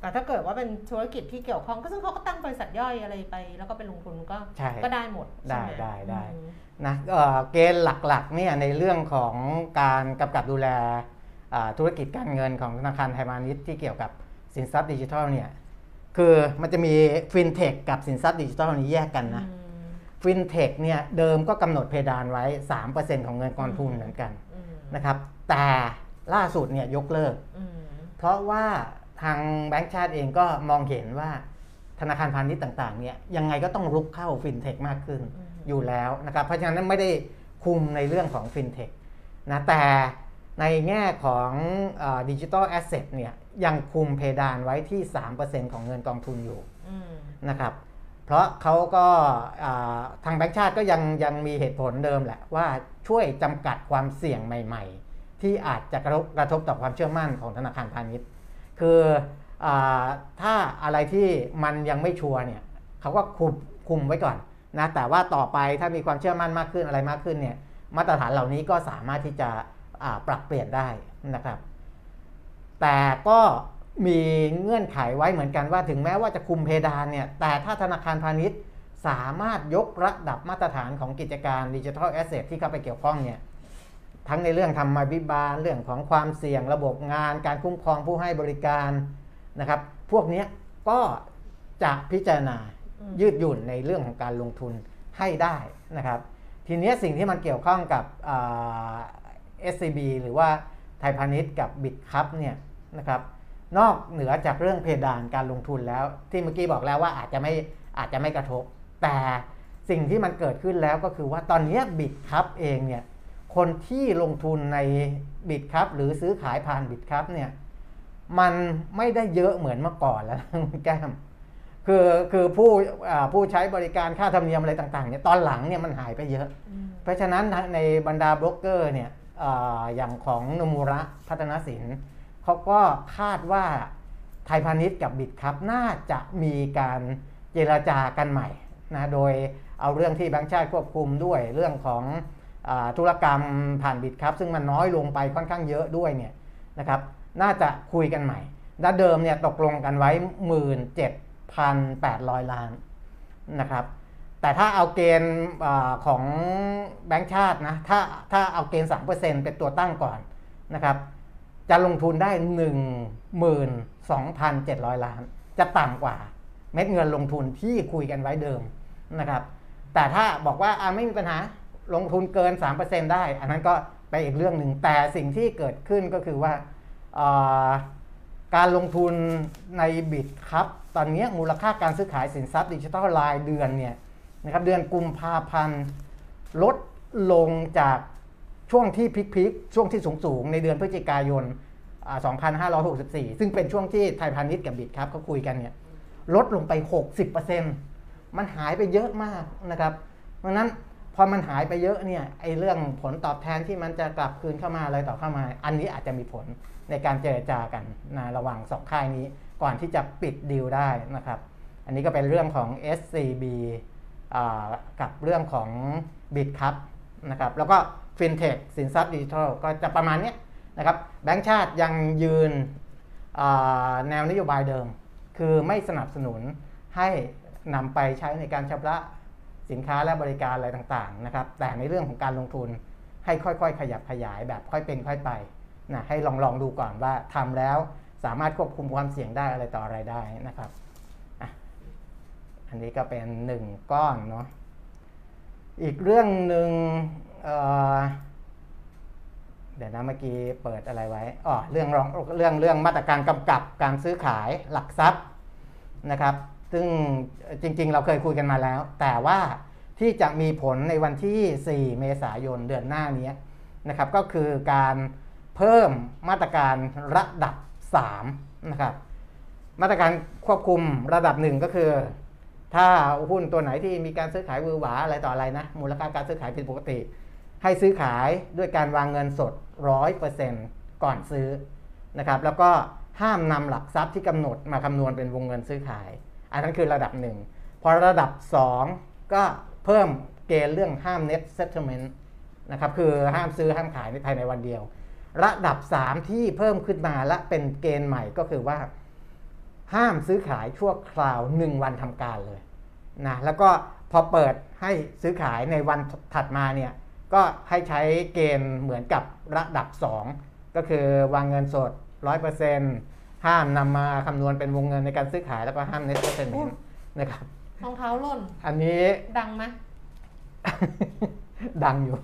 แต่ถ้าเกิดว่าเป็นธุรกิจที่เกี่ยวข้องก็ซึ่งเขาก็ตั้งบริษัทย่อยอะไรไป แล้วก็ไปลงทุนก็ใช่ก็ได้หมดใช่ไหมได้ได้ได้อืมนะเอ่อเกณฑ์หลักๆเนี่ยในเรื่องของการกำกับดูแลอ่าธุรกิจการเงินของธนาคารไทยพาณิชย์ที่เกี่ยวกับ สินทรัพย์ดิจิทัลเนี่ยคือมันจะมีฟินเทคกับสินทรัพย์ดิจิทัลนี้แยกกันนะอืมฟินเทคเนี่ยเดิมก็กำหนดเพดานไว้ 3%ของเงินกองทุนเหมือนกันอืมนะครับ แต่ล่าสุดเนี่ยยกเลิกอืมเพราะว่าทางแบงก์ชาติเองก็มองเห็นว่าธนาคารพาณิชย์ต่างๆเนี่ยยังไงก็ต้องรุกเข้าฟินเทคมากขึ้นอืมอยู่แล้วนะครับ เพราะฉะนั้นไม่ได้คุมในเรื่องของฟินเทคนะแต่ในแง่ของดิจิ t a ลแอสเซทเนี่ย ยังคุมเพดานไว้ที่ 3%ของเงินกองทุนอยู่อืมนะครับ เพราะเขาก็อ่าทางแบงก์ชาติก็ยังยังมีเหตุผลเดิมแหละว่าช่วยจำกัดความเสี่ยงใหม่ ๆ ที่อาจจะกระทบกระทบต่อความเชื่อมั่นของธนาคารพาณิชย์ คืออาถ้าอะไรที่มันยังไม่ชัวร์เนี่ยเขาก็คุมคุมไว้ก่อนนะแต่ว่าต่อไปถ้ามีความเชื่อมั่นมากขึ้นอะไรมากขึ้นเนี่ยมาตรฐานเหล่านี้ก็สามารถที่จะอ่าปรับเปลี่ยนได้นะครับ แต่ก็มีเงื่อนไขไว้เหมือนกันว่าถึงแม้ว่าจะคุมเพดานเนี่ย แต่ถ้าธนาคารพาณิชย์สามารถยกระดับมาตรฐานของกิจการดิจิทัลแอสเซทที่เข้าไปเกี่ยวข้องเนี่ย ทั้งในเรื่องธรรมาภิบาลเรื่องของความเสี่ยงระบบงาน การคุ้มครองผู้ให้บริการนะครับ พวกนี้ก็จะพิจารณายืดหยุ่นในเรื่องของการลงทุนให้ได้นะครับ ทีนี้สิ่งที่มันเกี่ยวข้องกับอ่า SCB หรือว่าไทยพาณิชย์กับบิตคัพเนี่ย นะครับนอกเหนือจากเรื่องเพดานการลงทุนแล้ว ที่เมื่อกี้บอกแล้วว่าอาจจะไม่อาจจะไม่กระทบ แต่สิ่งที่มันเกิดขึ้นแล้วก็คือว่าตอนเนี้บิตคัพเองเนี่ยคนที่ลงทุนในบิตครับหรือซื้อขายผ่านบิตครับเนี่ยมันไม่ได้เยอะเหมือนเมื่อก่อนแล้วคุณแก้มคือคือผู้อ่าผู้ใช้บริการค่าธรรมเนียมอะไรต่างๆเนี่ยตอนหลังเนี่ยมันหายไปเยอะอืมเพราะฉะนั้นในบรรดาบล็อกเกอร์เนี่ยอาอย่างของนมูระพัฒนสิน เขาก็คาดว่าไทยพาณิชย์กับบิตครับน่าจะมีการเจรจากันใหม่นะโดยเอาเรื่องที่แบงก์ชาติควบคุมด้วยเรื่องของอธุรกรรมผ่านบิตครับ ซึ่งมันน้อยลงไปค่อนข้างเยอะด้วยเนี่ยนะครับน่าจะคุยกันใหม่ดั้เดิมเนี่ยตกลงกันไว้ 17,800 ล้านนะครับแต่ถ้าเอาเกณฑ์ของแบงก์ชาตินะถ้าถ้าเอาเกณฑ์3%เป็นตัวตั้งก่อนนะครับ จะลงทุนได้ 12,700 ล้าน จะต่ำกว่าเม็ดเงินลงทุนที่คุยกันไว้เดิมนะครับ แต่ถ้าบอกว่าไม่มีปัญหาลงทุนเกิน 3%ได้ อันนั้นก็ไปอีกเรื่องหนึ่งแต่สิ่งที่เกิดขึ้นก็คือว่าการลงทุนในบิตครับ ตอนนี้มูลค่าการซื้อขายสินทรัพย์ดิจิทัลรายเดือนเนี่ยนะครับเดือนกุมภาพันธ์ลดลงจาก ช่วงที่พีคๆช่วงที่สูงๆ ในเดือนพฤศจิกายนอ่า2564 ซึ่งเป็นช่วงที่ไทยพาณิชย์กับบิตครับเขาคุยกันเนี่ยลดลงไป 60%มันหายไปเยอะมากนะครับ เพราะนั้นพอมันหายไปเยอะเนี่ยไอ้เรื่องผลตอบแทนที่มันจะกลับคืนเข้ามาอะไรต่อเข้ามา อันนี้อาจจะมีผลในการเจรจากันนะระหว่างสองค่ายนี้ก่อนที่จะปิดดีลได้นะครับ อันนี้ก็เป็นเรื่องของ SCB อกับเรื่องของ b i t ครับนะครับแล้วก็ FinTech สินทรัพย์ดิจิทัลก็จะประมาณนี้นะครับแบงก์ชาติยังยืนแนวนโยบายเดิม คือไม่สนับสนุนให้นำไปใช้ในการชำระสินค้าและบริการอะไรต่างๆนะครับแต่ในเรื่องของการลงทุนให้ค่อยๆ ขยับขยายแบบค่อยเป็นค่อยไปนะให้ลองลองดูก่อนว่าทำแล้วสามารถควบคุมความเสี่ยงได้อะไรต่ออะไรได้นะครับอันนี้ก็เป็นหนึ่งก้อนเนาะอีกเรื่องหนึ่ง เดี๋ยวนะเมื่อกี้เปิดอะไรไว้อ๋อเรื่องรองเรื่องเรื่องมาตรการกำกับการซื้อขายหลักทรัพย์นะครับ ซึ่งจริง ๆ เราเคยคุยกันมาแล้ว แต่ว่าที่จะมีผลในวันที่ 4 เมษายนเดือนหน้านี้นะครับ ก็คือการเพิ่มมาตรการระดับ 3 นะครับ มาตรการควบคุมระดับหนึ่งก็คือ ถ้าหุ้นตัวไหนที่มีการซื้อขายวือหวาอะไรต่ออะไรนะ มูลค่าการซื้อขายผิดปกติ ให้ซื้อขายด้วยการวางเงินสด 100%ก่อนซื้อนะครับแล้วก็ห้ามนำหลักทรัพย์ที่กำหนดมาคำนวณเป็นวงเงินซื้อขาย อันนั้นคือระดับหนึ่งพอระดับ 2 ก็เพิ่มเกณฑ์เรื่องห้าม net settlement นะครับคือห้ามซื้อห้ามขายในภายในวันเดียว ระดับ 3 ที่เพิ่มขึ้นมาและเป็นเกณฑ์ใหม่ก็คือว่า ห้ามซื้อขายชั่วคราว 1 วันทำการเลยนะแล้วก็พอเปิดให้ซื้อขายในวันถัดมาเนี่ย ก็ให้ใช้เกณฑ์เหมือนกับระดับ 2 ก็คือวางเงินสด 100%ห้ามนำมาคำนวณเป็นวงเงินในการซื้อขายแล้วก็ห้าม net settlement นะครับรองเท้าหล่น อันนี้ดังไหมดังอยู่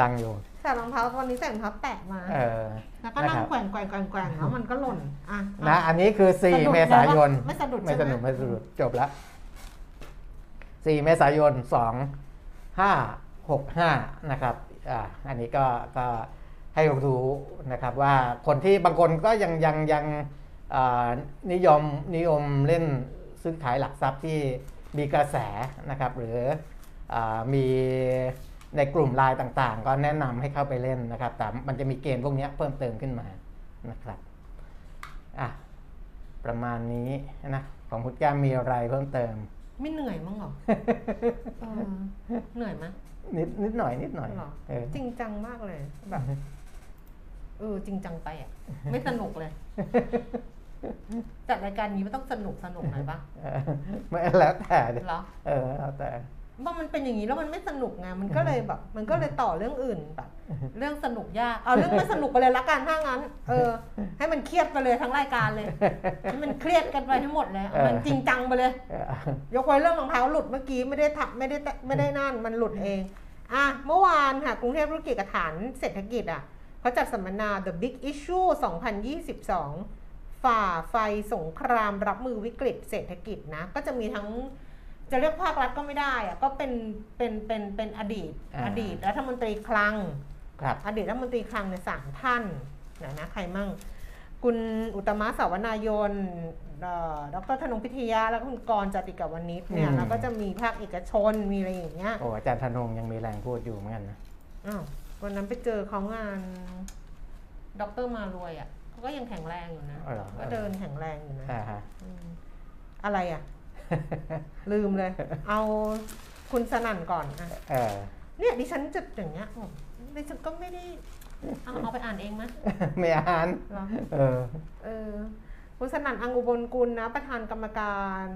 ดังอยู่ใส่รองเท้าวันนี้ใส่รองเท้าแตะมาเออแล้วก็นั่งนะครับแกว่งแกว่งแกว่งแกว่งแล้วมันก็หล่นอะนะอันนี้คือสะดุด4เมษายน ไม่สะดุดไม่ใช่สไหมนุกไม่สนุกจบแล้ว4เมษายน 2 5 6 5 นะครับอ่าอันนี้ก็ก็ให้รู้นะครับว่าคนที่บางคนก็ยังยังยังนิยมนิยมเล่นซื้อขายหลักทรัพย์ที่มีกระแสนะครับ หรืออมีในกลุ่มไลน์ต่างๆ ก็แนะนำให้เข้าไปเล่นนะครับ แต่มันจะมีเกณฑ์พวกนี้เพิ่มเติมขึ้นมานะครับอะประมาณนี้นะของคุณแก้มมีอะไรเพิ่มเติม ไม่เหนื่อยมั้งหรอเอเหนื่อยไหม นิดนิดหน่อยนิดหน่อยเหรอเออจริงจังมากเลยแบบเออจริงจังไปอะ ไม่สนุกเลยจัดรายการนี้มันต้องสนุกสนุกหน่อยปะเออไม่แล้วแต่ดิเหรอเออแล้วแต่ ว่ามันเป็นอย่างนี้แล้วมันไม่สนุกไงมันก็เลยแบบ มันก็เลยต่อเรื่องอื่นแบบ เรื่องสนุกยากเอาเรื่องไม่สนุกไปเลยละกันถ้างั้น เออ ให้มันเครียดไปเลยทั้งรายการเลยให้มันเครียดกันไปทั้งหมดเลยเอามันจริงจังไปเลยเออยกไว้เรื่องรองเท้าหลุดเมื่อกี้ไม่ได้ทับไม่ได้แตะไม่ได้นั่นมันหลุดเองอะเมื่อวานค่ะกรุงเทพธุรกิจกับฐานเศรษฐกิจอะเขาจัดสัมมนา The Big Issue 2022 ฝ่าไฟสงครามรับมือวิกฤตเศรษฐกิจนะก็จะมีทั้ง จะเรียกภาครัฐก็ไม่ได้อะก็เป็นเป็นเป็นเป็นอดีตอ่า อดีตรัฐมนตรีคลัง ครับ อดีตรัฐมนตรีคลังในยสามท่านนะนะใครมั่ง คุณอุตมะสาวนายนเอ่อดรธนงพิทยา แล้วก็คุณกรณ์จติกาวนิชเนี่ยแล้วก็จะมีภาคเอกชนมีอะไรอย่างเงี้ยโอ้อาจารย์ธนงยังมีแรงพูดอยู่เหมือนกันนะ อ้าววันนั้นไปเจอเขางานดรมารวยอะเขาก็ยังแข็งแรงอยู่นะอ๋อเหรอ ก็เดินแข็งแรงอยู่นะอ่าฮะอืมอะไรอะ ลืมเลย เอาคุณสนั่นก่อนอะเออเนี่ยดิฉันจะอย่างเงี้ยบอกดิฉันก็ไม่ได้เอาเอาไปอ่านเองไหมไม่อ่านเหรอ เออ เออคุณสนั่นอังอุบลกุลนะ ประธานกรรมการ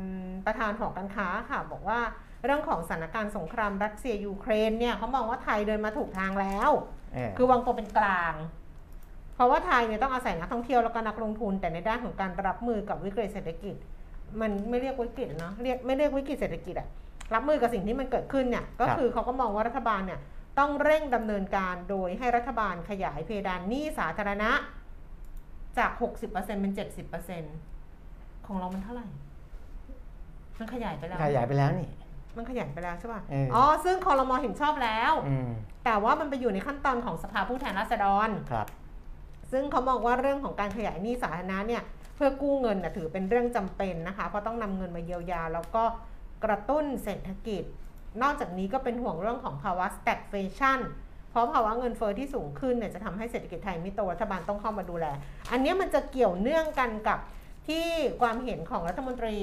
ประธานหอการค้าค่ะ บอกว่าเรื่องของสถานการณ์สงครามรัสเซียยูเครนเนี่ยเขามองว่าไทยเดินมาถูกทางแล้ว เออ คือวางตัวเป็นกลาง เพราะว่าไทยเนี่ยต้องอาศัยนักท่องเที่ยวแล้วก็นักลงทุน แต่ในด้านของการรับมือกับวิกฤตเศรษฐกิจ มันไม่เรียกวิกฤตเนาะเรียกไม่เรียกวิกฤตเศรษฐกิจอะรับมือกับสิ่งที่มันเกิดขึ้นเนี่ยก็คือเขาก็มองว่ารัฐบาลเนี่ยต้องเร่งดำเนินการโดยให้รัฐบาลขยายเพดานหนี้สาธารณะ จาก 60%เป็น70%ของเรามันเท่าไหร่ มันขยายไปแล้ว ขยายไปแล้วนี่ มันขยายไปแล้วใช่ป่ะเอออ๋อ๋อ ซึ่งคอรมอเห็นชอบแล้วอืมแต่ว่ามันไปอยู่ในขั้นตอนของสภาผู้แทนราษฎร ครับ ซึ่งเขามองว่าเรื่องของการขยายหนี้สาธารณะเนี่ยเพื่อกู้เงินนะถือเป็นเรื่องจำเป็นนะคะเพราะต้องนำเงินมาเยียวยา แล้วก็กระตุ้นเศรษฐกิจ นอกจากนี้ก็เป็นห่วงเรื่องของภาวะ stagflation เพราะภาวะเงินเฟอ้อที่สูงขึ้นเนี่ยจะทำให้เศรษฐกิจไทยไม่โตรัฐบาลต้องเข้ามาดูแล อันเนี้ยมันจะเกี่ยวเนื่องกันกับที่ความเห็นของรัฐมนตรี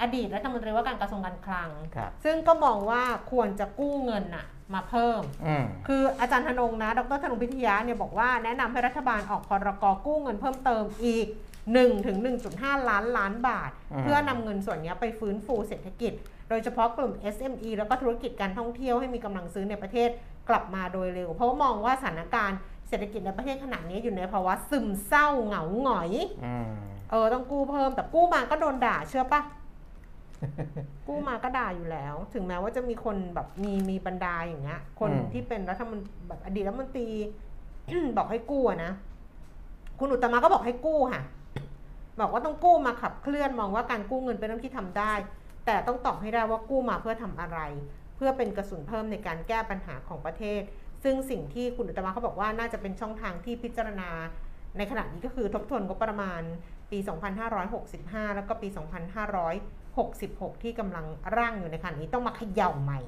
อดีตรัฐมนตรีว่าการกระทรวงการคลังครับซึ่งก็มองว่าควรจะกู้เงินน่ะมาเพิ่มอืมคืออาจารย์ธนงนะ ดรธนงพิทยาเนี่ยบอกว่าแนะนำให้รัฐบาลออกพรกกู้เงินเพิ่มเติมอีก 1ถึง1.5 ล้านล้านบาทอืมเพื่อนำเงินส่วนนี้ไปฟื้นฟูเศรษฐกิจ โดยเฉพาะกลุ่ม SME แล้วก็ธุรกิจการท่องเที่ยวให้มีกำลังซื้อในประเทศกลับมาโดยเร็ว เพราะว่ามองว่าสถานการณ์เศรษฐกิจในประเทศขณะนี้อยู่ในภาวะซึมเศร้าเหงาหงอยอืมเออต้องกู้เพิ่มแต่กู้มาก็โดนด่าเชื่อปะกู้มาก็ด่าอยู่แล้ว ถึงแม้ว่าจะมีคนแบบมีมีบรรดาอย่างเงี้ย คนอืมที่เป็นรัฐมนตรีแบบอดีตรัฐมนตรีบอกให้กู้อะนะ คุณอุตตมะก็บอกให้กู้ค่ะ บอกว่าต้องกู้มาขับเคลื่อนมองว่าการกู้เงินเป็นเรื่องที่ทำได้ แต่ต้องตอบให้ได้ว่ากู้มาเพื่อทำอะไร เพื่อเป็นกระสุนเพิ่มในการแก้ปัญหาของประเทศ ซึ่งสิ่งที่คุณอุตตมะเขาบอกว่าน่าจะเป็นช่องทางที่พิจารณา ในขณะนี้ก็คือทบทวนงบประมาณปี 2565 แล้วก็ปี 2566 ที่กำลังร่างอยู่ในขณะนี้ต้องมาเขย่าใหม่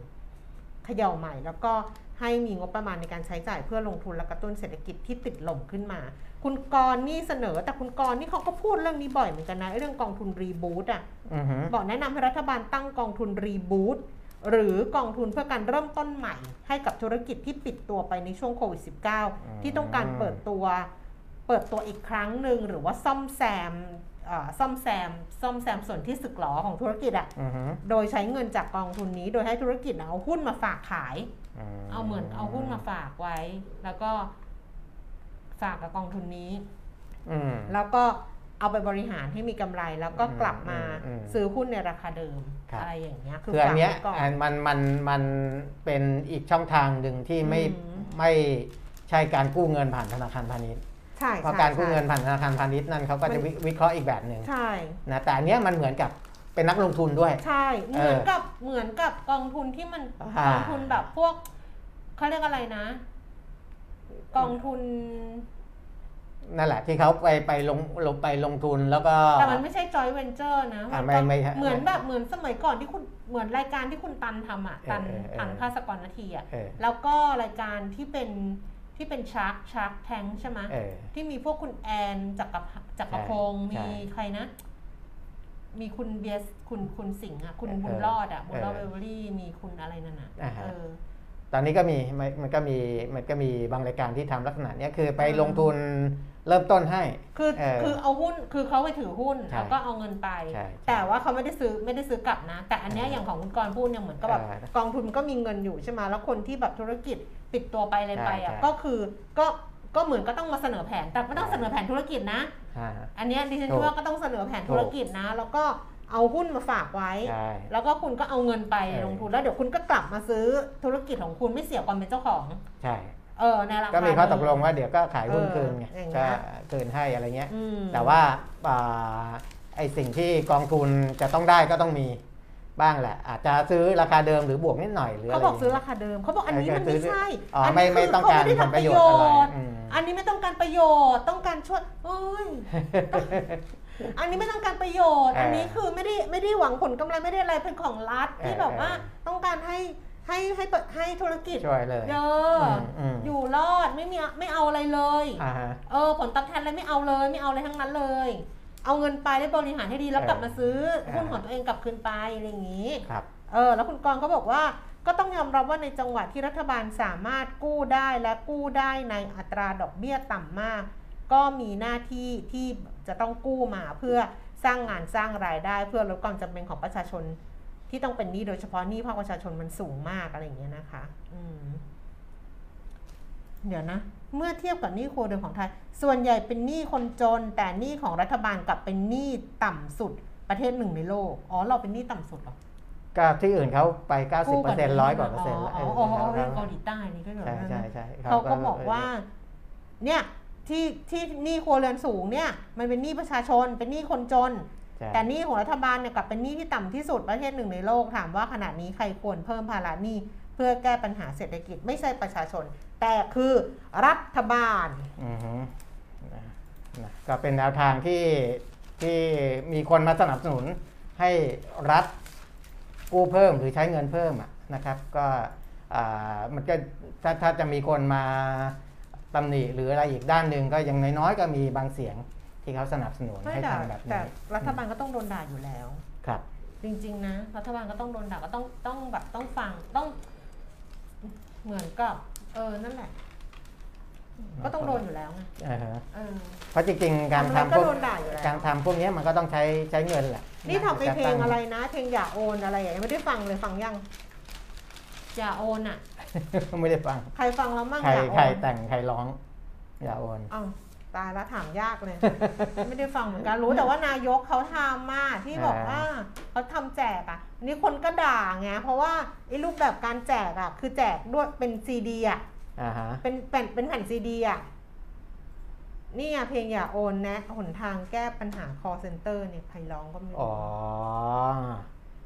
เขย่าใหม่แล้วก็ ให้มีงบประมาณในการใช้จ่ายเพื่อลงทุนและกระตุ้นเศรษฐกิจที่ติดลมขึ้นมา คุณกรณ์นี่เสนอ แต่คุณกรณ์นี่เขาก็พูดเรื่องนี้บ่อยเหมือนกันนะไอ้เรื่องกองทุนรีบูตอะอือหือบอกแนะนำให้รัฐบาลตั้งกองทุนรีบูตหรือกองทุนเพื่อการเริ่มต้นใหม่ ให้กับธุรกิจที่ปิดตัวไปในช่วงโควิด -19 ที่ต้องการเปิดตัว เปิดตัวอีกครั้งหนึ่งหรือว่าซ่อมแซมเอ่อซ่อมแซมซ่อมแซมส่วนที่สึกหรอของธุรกิจอะอือฮึโดยใช้เงินจากกองทุนนี้โดยให้ธุรกิจน่ะเอาหุ้นมาฝากขายมเอาเหมือนเอาหุ้นมาฝากไว้ แล้วก็ฝากกับกองทุนนี้อืมแล้วก็เอาไปบริหารให้มีกำไรแล้วก็กลับมาอืมอืมซื้อหุ้นในราคาเดิมครับอะไรอย่างเงี้ยคืออันเนี้ยฝากไว้ก่อนอันมันมันมันเป็นอีกช่องทางหนึ่งที่ไม่อืมไม่ใช่การกู้เงินผ่านธนาคารพาณิชย์ใช่เพราะใช่การกู้ใช่เงินผ่านธนาคารพาณิชย์นั่นเขาก็จะวิวิเคราะห์อีกแบบหนึ่งใช่นะแต่อันเนี้ยมันเหมือนกับ เป็นนักลงทุนด้วย ใช่ เหเออมือนกับเหมือนกับกองทุนที่มันอ่ากองทุนแบบพวกเขาเรียกอะไรนะ กองทุนนั่นแหละที่เขาไปไปลงลงไปลงทุนแล้วก็ แต่มันไม่ใช่ joint venture นะอ่าก็ไม่ไม่เหมือนแบบเหมือนสมัยก่อนที่คุณเหมือนรายการที่คุณตันทำอะ ตันเออเออเออตันภาสกรนาทีอะเออแล้วก็รายการที่เป็นที่เป็นชาร์กชาร์กแทงใช่ไหมเออที่มีพวกคุณแอนจักรพจักรพงศ์ใช่มีใครนะ มีคุณเบียสคุณคุณสิงห์อะคุณเออบุญรอดอะบุญรอดเอเวอเวอรี่มีคุณอะไรนั่นน่ะอ่าฮะเออตอนนี้ก็มีมันมันก็มีมันก็มีบางรายการที่ทำลักษณะเนี้ยคือไปอืมลงทุนเริ่มต้นให้ คือเออคือเอาหุ้นคือเขาไปถือหุ้นใช่แล้วก็เอาเงินไปใช่แต่ว่าเขาไม่ได้ซื้อไม่ได้ซื้อกลับนะ แต่อันเนี้ยเอออย่างของคุณกรณ์พูดเนี่ยเหมือนกับแบบเออกองทุนมันก็มีเงินอยู่ใช่ไหมแล้วคนที่แบบธุรกิจปิดตัวไปอะไรไปอะใช่ใช่ก็คือก็ ก็เหมือนก็ต้องมาเสนอแผน แต่ไม่ต้องเสนอแผนธุรกิจนะอ่าอันเนี้ยดิฉันถูกคิดว่าก็ต้องเสนอแผนธุรกิจนะ แล้วก็เอาหุ้นมาฝากไว้ ใช่ แล้วก็คุณก็เอาเงินไปเออลงทุนแล้วเดี๋ยวคุณก็กลับมาซื้อธุรกิจของคุณไม่เสียความเป็นเจ้าของ ใช่ เออในราคาก็มีข้อตกลงเดิว่าเดี๋ยวก็ขายหุ้นเออคืนไงอย่างเงี้ก็ย คืนให้อะไรเงี้ย อืมแต่ว่าอ่าไอสิ่งที่กองทุนจะต้องได้ก็ต้องมี บ้างแหละ อาจจะซื้อราคาเดิมหรือบวกนิดหน่อยหรืออะเขาไรบอกซื้อเงี้ยราคาเดิมเขาบอกอันนี้เออมันไม่ซื้อใช่อ๋อไม่นี้ไม่คืต้องการเขไม่ได้ผลทำประโยชน์อะไรอืมอันนี้ไม่ต้องการประโยชน์ต้องการช่วยโอ้ยอันนี้ไม่ต้องการประโยชน์เอออัอันนี้คือไม่ได้ไม่ได้หวังผลกำไรไม่ได้อะไรเป็นของรัฐที่เออแบบว่าเออต้องการให้ให้ให้เปิดให้ธุรกิจช่วยเลยเยอะอืมอืมอยู่รอดไม่มีไม่เอาอะไรเลยอ่าฮะเออผลตอบแทนอะไรไม่เอาเลย ไม่เอาอะไรทั้งนั้นเลย เอาเงินไปได้บริหารให้ดีแล้วเออกลับมาซื้อหุ้นเออของตัวเองกลับคืนไปอะไรอย่างนี้ครับเออแล้วคุณกรณ์ก็บอกว่าก็ต้องยอมรับว่าในจังหวัดที่รัฐบาลสามารถกู้ได้และกู้ได้ในอัตราดอกเบี้ยต่ำมาก ก็มีหน้าที่ที่จะต้องกู้มาเพื่อสร้างงานสร้างรายได้ เพื่อลดความจำเป็นของประชาชนที่ต้องเป็นหนี้โดยเฉพาะหนี้ภาคประชาชนมันสูงมากอะไรอย่างเงี้ยนะคะ อืม เดี๋ยวนะ เมื่อเทียบกับหนี้ครัวเรือนของไทย ส่วนใหญ่เป็นหนี้คนจน แต่หนี้ของรัฐบาลกลับเป็นหนี้ต่ำสุดประเทศหนึ่งในโลก อ๋อ เราเป็นหนี้ต่ำสุดเหรอก็ที่อื่นเขาไป 90เปอร์เซ็นต์ร้อยกว่าเปอร์เซ็นต์อ๋แล้วออ๋ออ๋อเออเกาหลีใต้นี่ก็แบบใช่นั้นใช่นะใช่เขาก็บอกว่า เนี่ยที่ที่หนี้ครัวเรือนสูงเนี่ย มันเป็นหนี้ประชาชน เป็นหนี้คนจนใช่แต่หนี้ของรัฐบาลเนี่ยกลับเป็นหนี้ที่ต่ำที่สุดประเทศหนึ่งในโลก ถามว่าขณะนี้ใครควรเพิ่มภาระหนี้เพื่อแก้ปัญหาเศรษฐกิจไม่ใช่ประชาชน แต่คือรัฐบาลอือฮึนะนะก็เป็นแนวทางที่ที่มีคนมาสนับสนุนให้รัฐกู้เพิ่มหรือใช้เงินเพิ่มอะนะครับ ก็อ่ามันก็ถ้าถ้าจะมีคนมาตำหนิหรืออะไรอีกด้านหนึ่งก็ยังน้อยๆก็มีบางเสียงที่เขาสนับสนุนไม่ให้แต่ทำแบบแต่นี้รัฐบาลก็ต้องโดนด่าอยู่แล้วครับ จริงๆนะรัฐบาลก็ต้องโดนด่าก็ต้องต้องแบบต้องฟังต้องเหมือนกับ เออ นั่นแหละ ก็ต้องโดนอยู่แล้วไงอ่าฮะเออ เพราะจริงๆ การทำอะไรทำก็พวกโดนด่าอยู่แล้ว การทำพวกนี้มันก็ต้องใช้ใช้เงินแหละนี่ทำไปจเพลตั้งอะไรนะ เพลงอย่าโอนอะไรอย่างเงี้ยไม่ได้ฟังเลยฟังยัง อย่าโอนอะ ไม่ได้ฟัง ใครฟังแล้วมั่งใครอย่าโอใครนแต่งใครร้อง อย่าโอน อ้าว ตายแล้วถามยากเลย ไม่ได้ฟังเหมือนกันรู้แต่ว่านายกเขาทำมาที่บอกอ่าว่าเขาทำแจกอะอันนี่คนก็ด่าไงเพราะว่าไอ้รูปแบบการแจกอะ คือแจกด้วยเป็นซีดีอะอ่าฮะเป็นเป็นเป็นแผ่นซีดีอะนี่ไงเพลงอย่าโอนแนะ หนทางแก้ปัญหา call center เนี่ยใครร้องก็ไม่อ๋รู้อ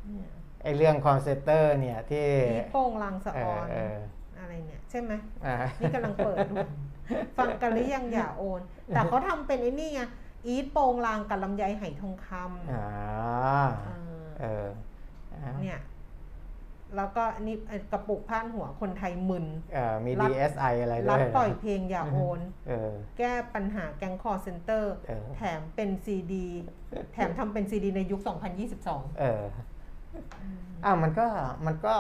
เนี่ยไอ้เรื่อง call center เนี่ยที่พี่โป้งลังสะเออออนเอออะไรเนี่ย ใช่ไหมอ่านี่กำลังเปิดดู ฟังกันหรือยังอย่าโอน แต่เขาทำเป็นไอ้นี่ไงอี๊ดโปงลางกับลำไยไหทองคำอ่าเออเอออ่าเนี่ย แล้วก็อันนี่กระปุกพาดหัวคนไทยมึนเออมีรัฐ DSI อะไรด้รัวฐยปล่อยเพลงอย่าโอนเออแก้ปัญหาแก๊ง call center เออแถมเป็นซีดี แถมทำเป็นซีดีในยุค 2022 เอออ้าวมันก็มันก็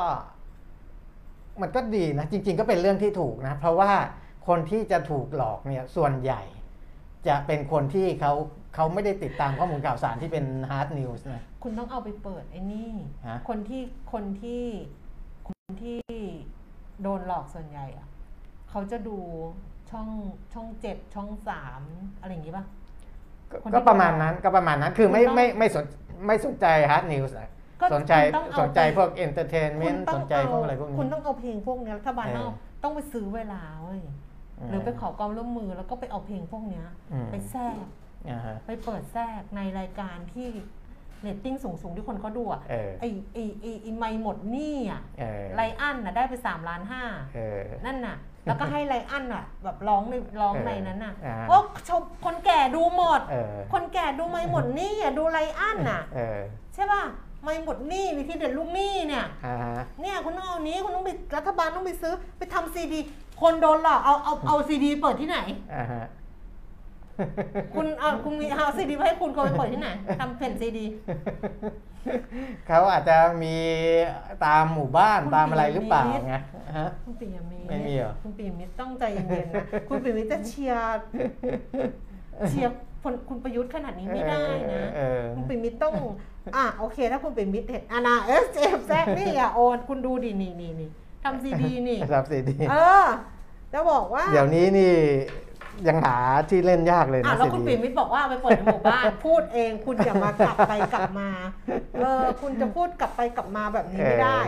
มันก็ดีนะ จริง ๆ ก็เป็นเรื่องที่ถูกนะ เพราะว่า คนที่จะถูกหลอกเนี่ยส่วนใหญ่ จะเป็นคนที่เขาเขาไม่ได้ติดตามข้อมูลข่าวสารที่เป็น hard news นะคุณต้องเอาไปเปิดไอ้นี่ ฮะ คนที่คนที่คนที่โดนหลอกส่วนใหญ่อะเขาจะดูช่องช่องเจ็ดช่องสามอะไรอย่างงี้ป่ะ ก็คนที่ก็ประมาณนั้นก็ประมาณนั้นคือไม่คุณต้องไม่ไม่สนไม่สนใจ hard news นะก็สนใจคุณต้องเอาสนใจไป พวกคุณ entertainment ต้สองนใจพวกอะไรพวกคุณนี้ต้องเอาเพลงพวกเนี้ยรัฐบาลเออ ต้องต้องไปซื้อเวลาเว้ย หรือไปขอความร่วมมือแล้วก็ไปเอาเพลงพวกเนี้ยอืมไปแทรกอ่าฮะไปเปิดแทรกในรายการที่เรตติ้งสูงๆที่คนเขาดูอะเออไอไอไอไอไม่หมดหนี้อะเออไลอันน่ะได้ไปสามล้านห้าเออนั่นน่ะ แล้วก็ให้ไลอันอะ แบบร้องในร้องเออในนั้นน่ะอ่าโอ้ชมคนแก่ดูหมดเออคนแก่ดูไม่หมดหนี้อะดูไลอันน่ะเออใช่ป่ะไม่หมดหนี้วิธีเด็ดลูกหนี้เนี่ยอ่าฮะเนี่ยคุณต้องเอานี้คุณต้องไปรัฐบาลต้องไปซื้อไปทำซีดี คนโดนหลอกเอาเอาเอาซีดีเปิดที่ไหน อ่าฮะ คุณเอาคุณมีเอาซีดีให้คุณเขาไปเปิดที่ไหนทำแผ่นซีดี เขาอาจจะมีตามหมู่บ้านคุณตามอะไรหรือเปล่าปีมิตรไงฮะ คุณปิยมิตรไม่มีเหรอ คุณปิยมิตรต้องใจเย็นๆนะคุณปิยมิตรจะเชียร์เชียร์คนคุณประยุทธ์ขนาดนี้ไม่ได้นะ เออคุณปิยมิตรต้อง อะโอเค ถ้าคุณปิยมิตรเห็นอานาเอสเจฟแซกนี่อะโอน คุณดูดินี่นี่นี่ทำซีดีนี่ครับซีดี เออ จะบอกว่าเดี๋ยวนี้นี่ยังหาที่เล่นยากเลยอะนะแล้วซีคุณดีปิยมิตรบอกว่าเอาไปเปิดในหมู่บ้านพูดเองคุณอย่ามากลับไปกลับมาเออคุณจะพูดกลับไปกลับมาแบบนี้ไม่ได้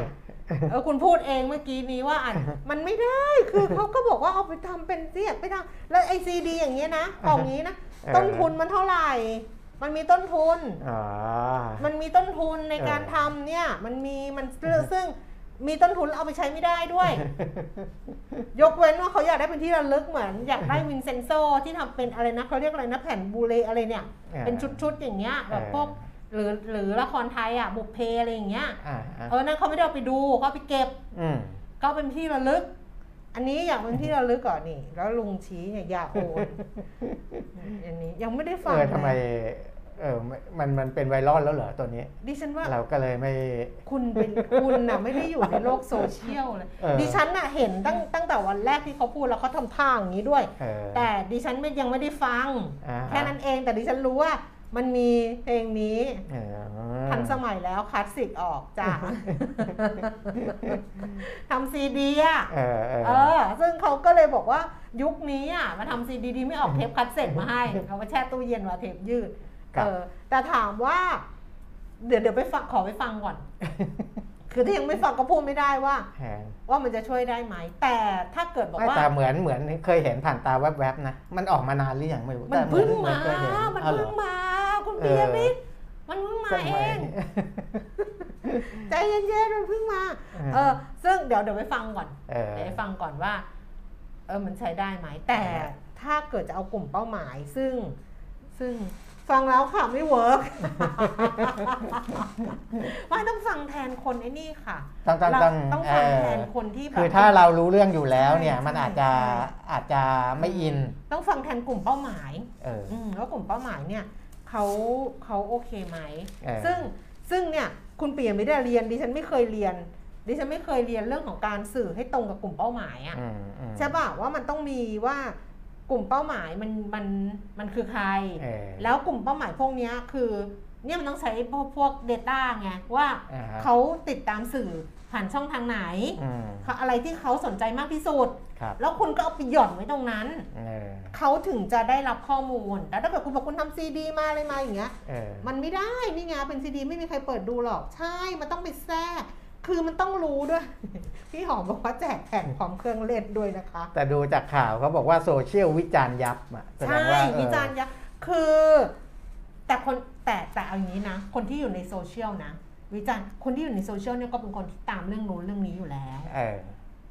เออคุณพูดเองเมื่อกี้นี้ว่าอะมันไม่ได้คือเขาก็บอกว่าเอาไปทำเป็นเสียไปทำแล้วไอซีดีอย่างเงี้ยนะกล่องนี้นะเออต้นทุนมันเท่าไหร่ มันมีต้นทุนอ๋อมันมีต้นทุนในการเออทำเนี่ยมันมีมันซึ่ง มีต้นทุนแล้วเอาไปใช้ไม่ได้ด้วย ยกเว้นว่าเขาอยากได้เป็นที่ระลึกเหมือน อยากได้วินเซนโซที่ทำเป็นอะไรนะเขาเรียกอะไรนะแผ่นบูเลอะไรเนี่ย เป็นชุดๆอย่างเงี้ยแบบพวกหรือหรือละครไทยอะบุพเพอะไรอย่างเงี้ยอ่าอ่าเออนั่นเขาไม่ได้เอาไปดูเขาเอาไปเก็บอืมก็เป็นที่ระลึก อันนี้อยากเป็นที่ระลึกก่อนนี่ แล้วลุงชี้เนี่ยอยาโอนอันนี้ยังไม่ได้ฟัเองอทำไม เลยเออไม่มันมันเป็นไวรัลแล้วเหรอตัวนี้ ดิฉันว่าเราก็เลยไม่ คุณเป็นคุณน่ะไม่ได้อยู่ในโลกโซเชียลเลยเออดิฉันน่ะเห็นตั้งตั้งแต่วันแรกที่เขาพูดแล้วเขาทำท่าอย่างนี้ด้วยเออแต่ดิฉันไม่ยังไม่ได้ฟังอ่าฮะแค่นั้นเองแต่ดิฉันรู้ว่ามันมีเพลงนี้เออทันสมัยแล้วคลาสสิกออกจ้ะทำซีดีอะเออเออเออ ซึ่งเขาก็เลยบอกว่ายุคนี้อะมาทำซีดีดีไม่ออกเทปคาสเซ็ตมาให้เอามาแช่ตู้เย็นมาเทปยืดครับ เออแต่ถามว่า เดี๋ยวเดี๋ยวไปฟังขอไปฟังก่อน คือถ้ายังไม่ฟังก็พูดไม่ได้ว่าแหมว่ามันจะช่วยได้ไหม แต่ถ้าเกิดบอกไม่ว่าแต่เหมือนเหมือนเคยเห็นผ่านตาแวบๆนะ มันออกมานานหรือยังไม่รู้มันแต่เหเพิ่งเหมาเคยเห็มันอ้าวเหรเพิ่องมา คุณเอปิอยมิตรมันเพิ่งมาเอง ใจเย็นๆมันเพิ่งมา เออ ซึ่งเดี๋ยวเดี๋ยวไปฟังก่อนเออเดี๋ยวไปฟังก่อนว่า เออมันใช้ได้ไหม แต่ถ้าเกิดจะเอากลุ่มเป้าหมาย ซึ่งซึ่ง ฟังแล้วค่ะไม่เวิร์กไม่ต้องฟังแทนคนไอ้นี่ค่ะต้องต้องต้องเราต้องฟังเออแทนคนที่แบบคือถ้าเรารู้เรื่องอยู่แล้วเนี่ยใช่มันอาจจะใช่อาจจะไม่อิน ต้องฟังแทนกลุ่มเป้าหมายเอออืมแล้วกลุ่มเป้าหมายเนี่ยเขาเขาโอเคไหมเออซึ่งซึ่งเนี่ยคุณเปียไม่ได้เรียนดิฉันไม่เคยเรียนดิฉันไม่เคยเรียนเรื่องของการสื่อให้ตรงกับกลุ่มเป้าหมายอะอืมอืมใช่ป่ะว่ามันต้องมีว่า กลุ่มเป้าหมายมันมันมันคือใครเออแล้วกลุ่มเป้าหมายพวกเนี้ยคือเนี่ยมันต้องใช้พวกพวก Data ไงว่าอ่าฮะเขาติดตามสื่อผ่านช่องทางไหนอืมอะไรที่เขาสนใจมากที่สุดครับแล้วคุณก็เอาไปหย่อนไว้ตรงนั้นเออเขาถึงจะได้รับข้อมูลแต่ถ้าเกิดคุณบอกคุณทำซีดีมาอะไรมาอย่างเงี้ยเออมันไม่ได้ นี่ไงเป็นซีดีไม่มีใครเปิดดูหรอก ใช่ มันต้องไปแทรก คือมันต้องรู้ด้วย พี่หอมบอกว่าแจกแผ่นพร้อมเครื่องเล่นด้วยนะคะ แต่ดูจากข่าวเขาบอกว่าโซเชียลวิจารณ์ยับอะแสดใช่งว่าเออวิจารณ์ยักษ์คือ แต่คนแต่แต่เอาอย่างนี้นะ คนที่อยู่ในโซเชียลนะ วิจารณ์คนที่อยู่ในโซเชียลเนี่ยก็เป็นคนที่ตามเรื่องนู้นเรื่องนี้อยู่แล้ว เออ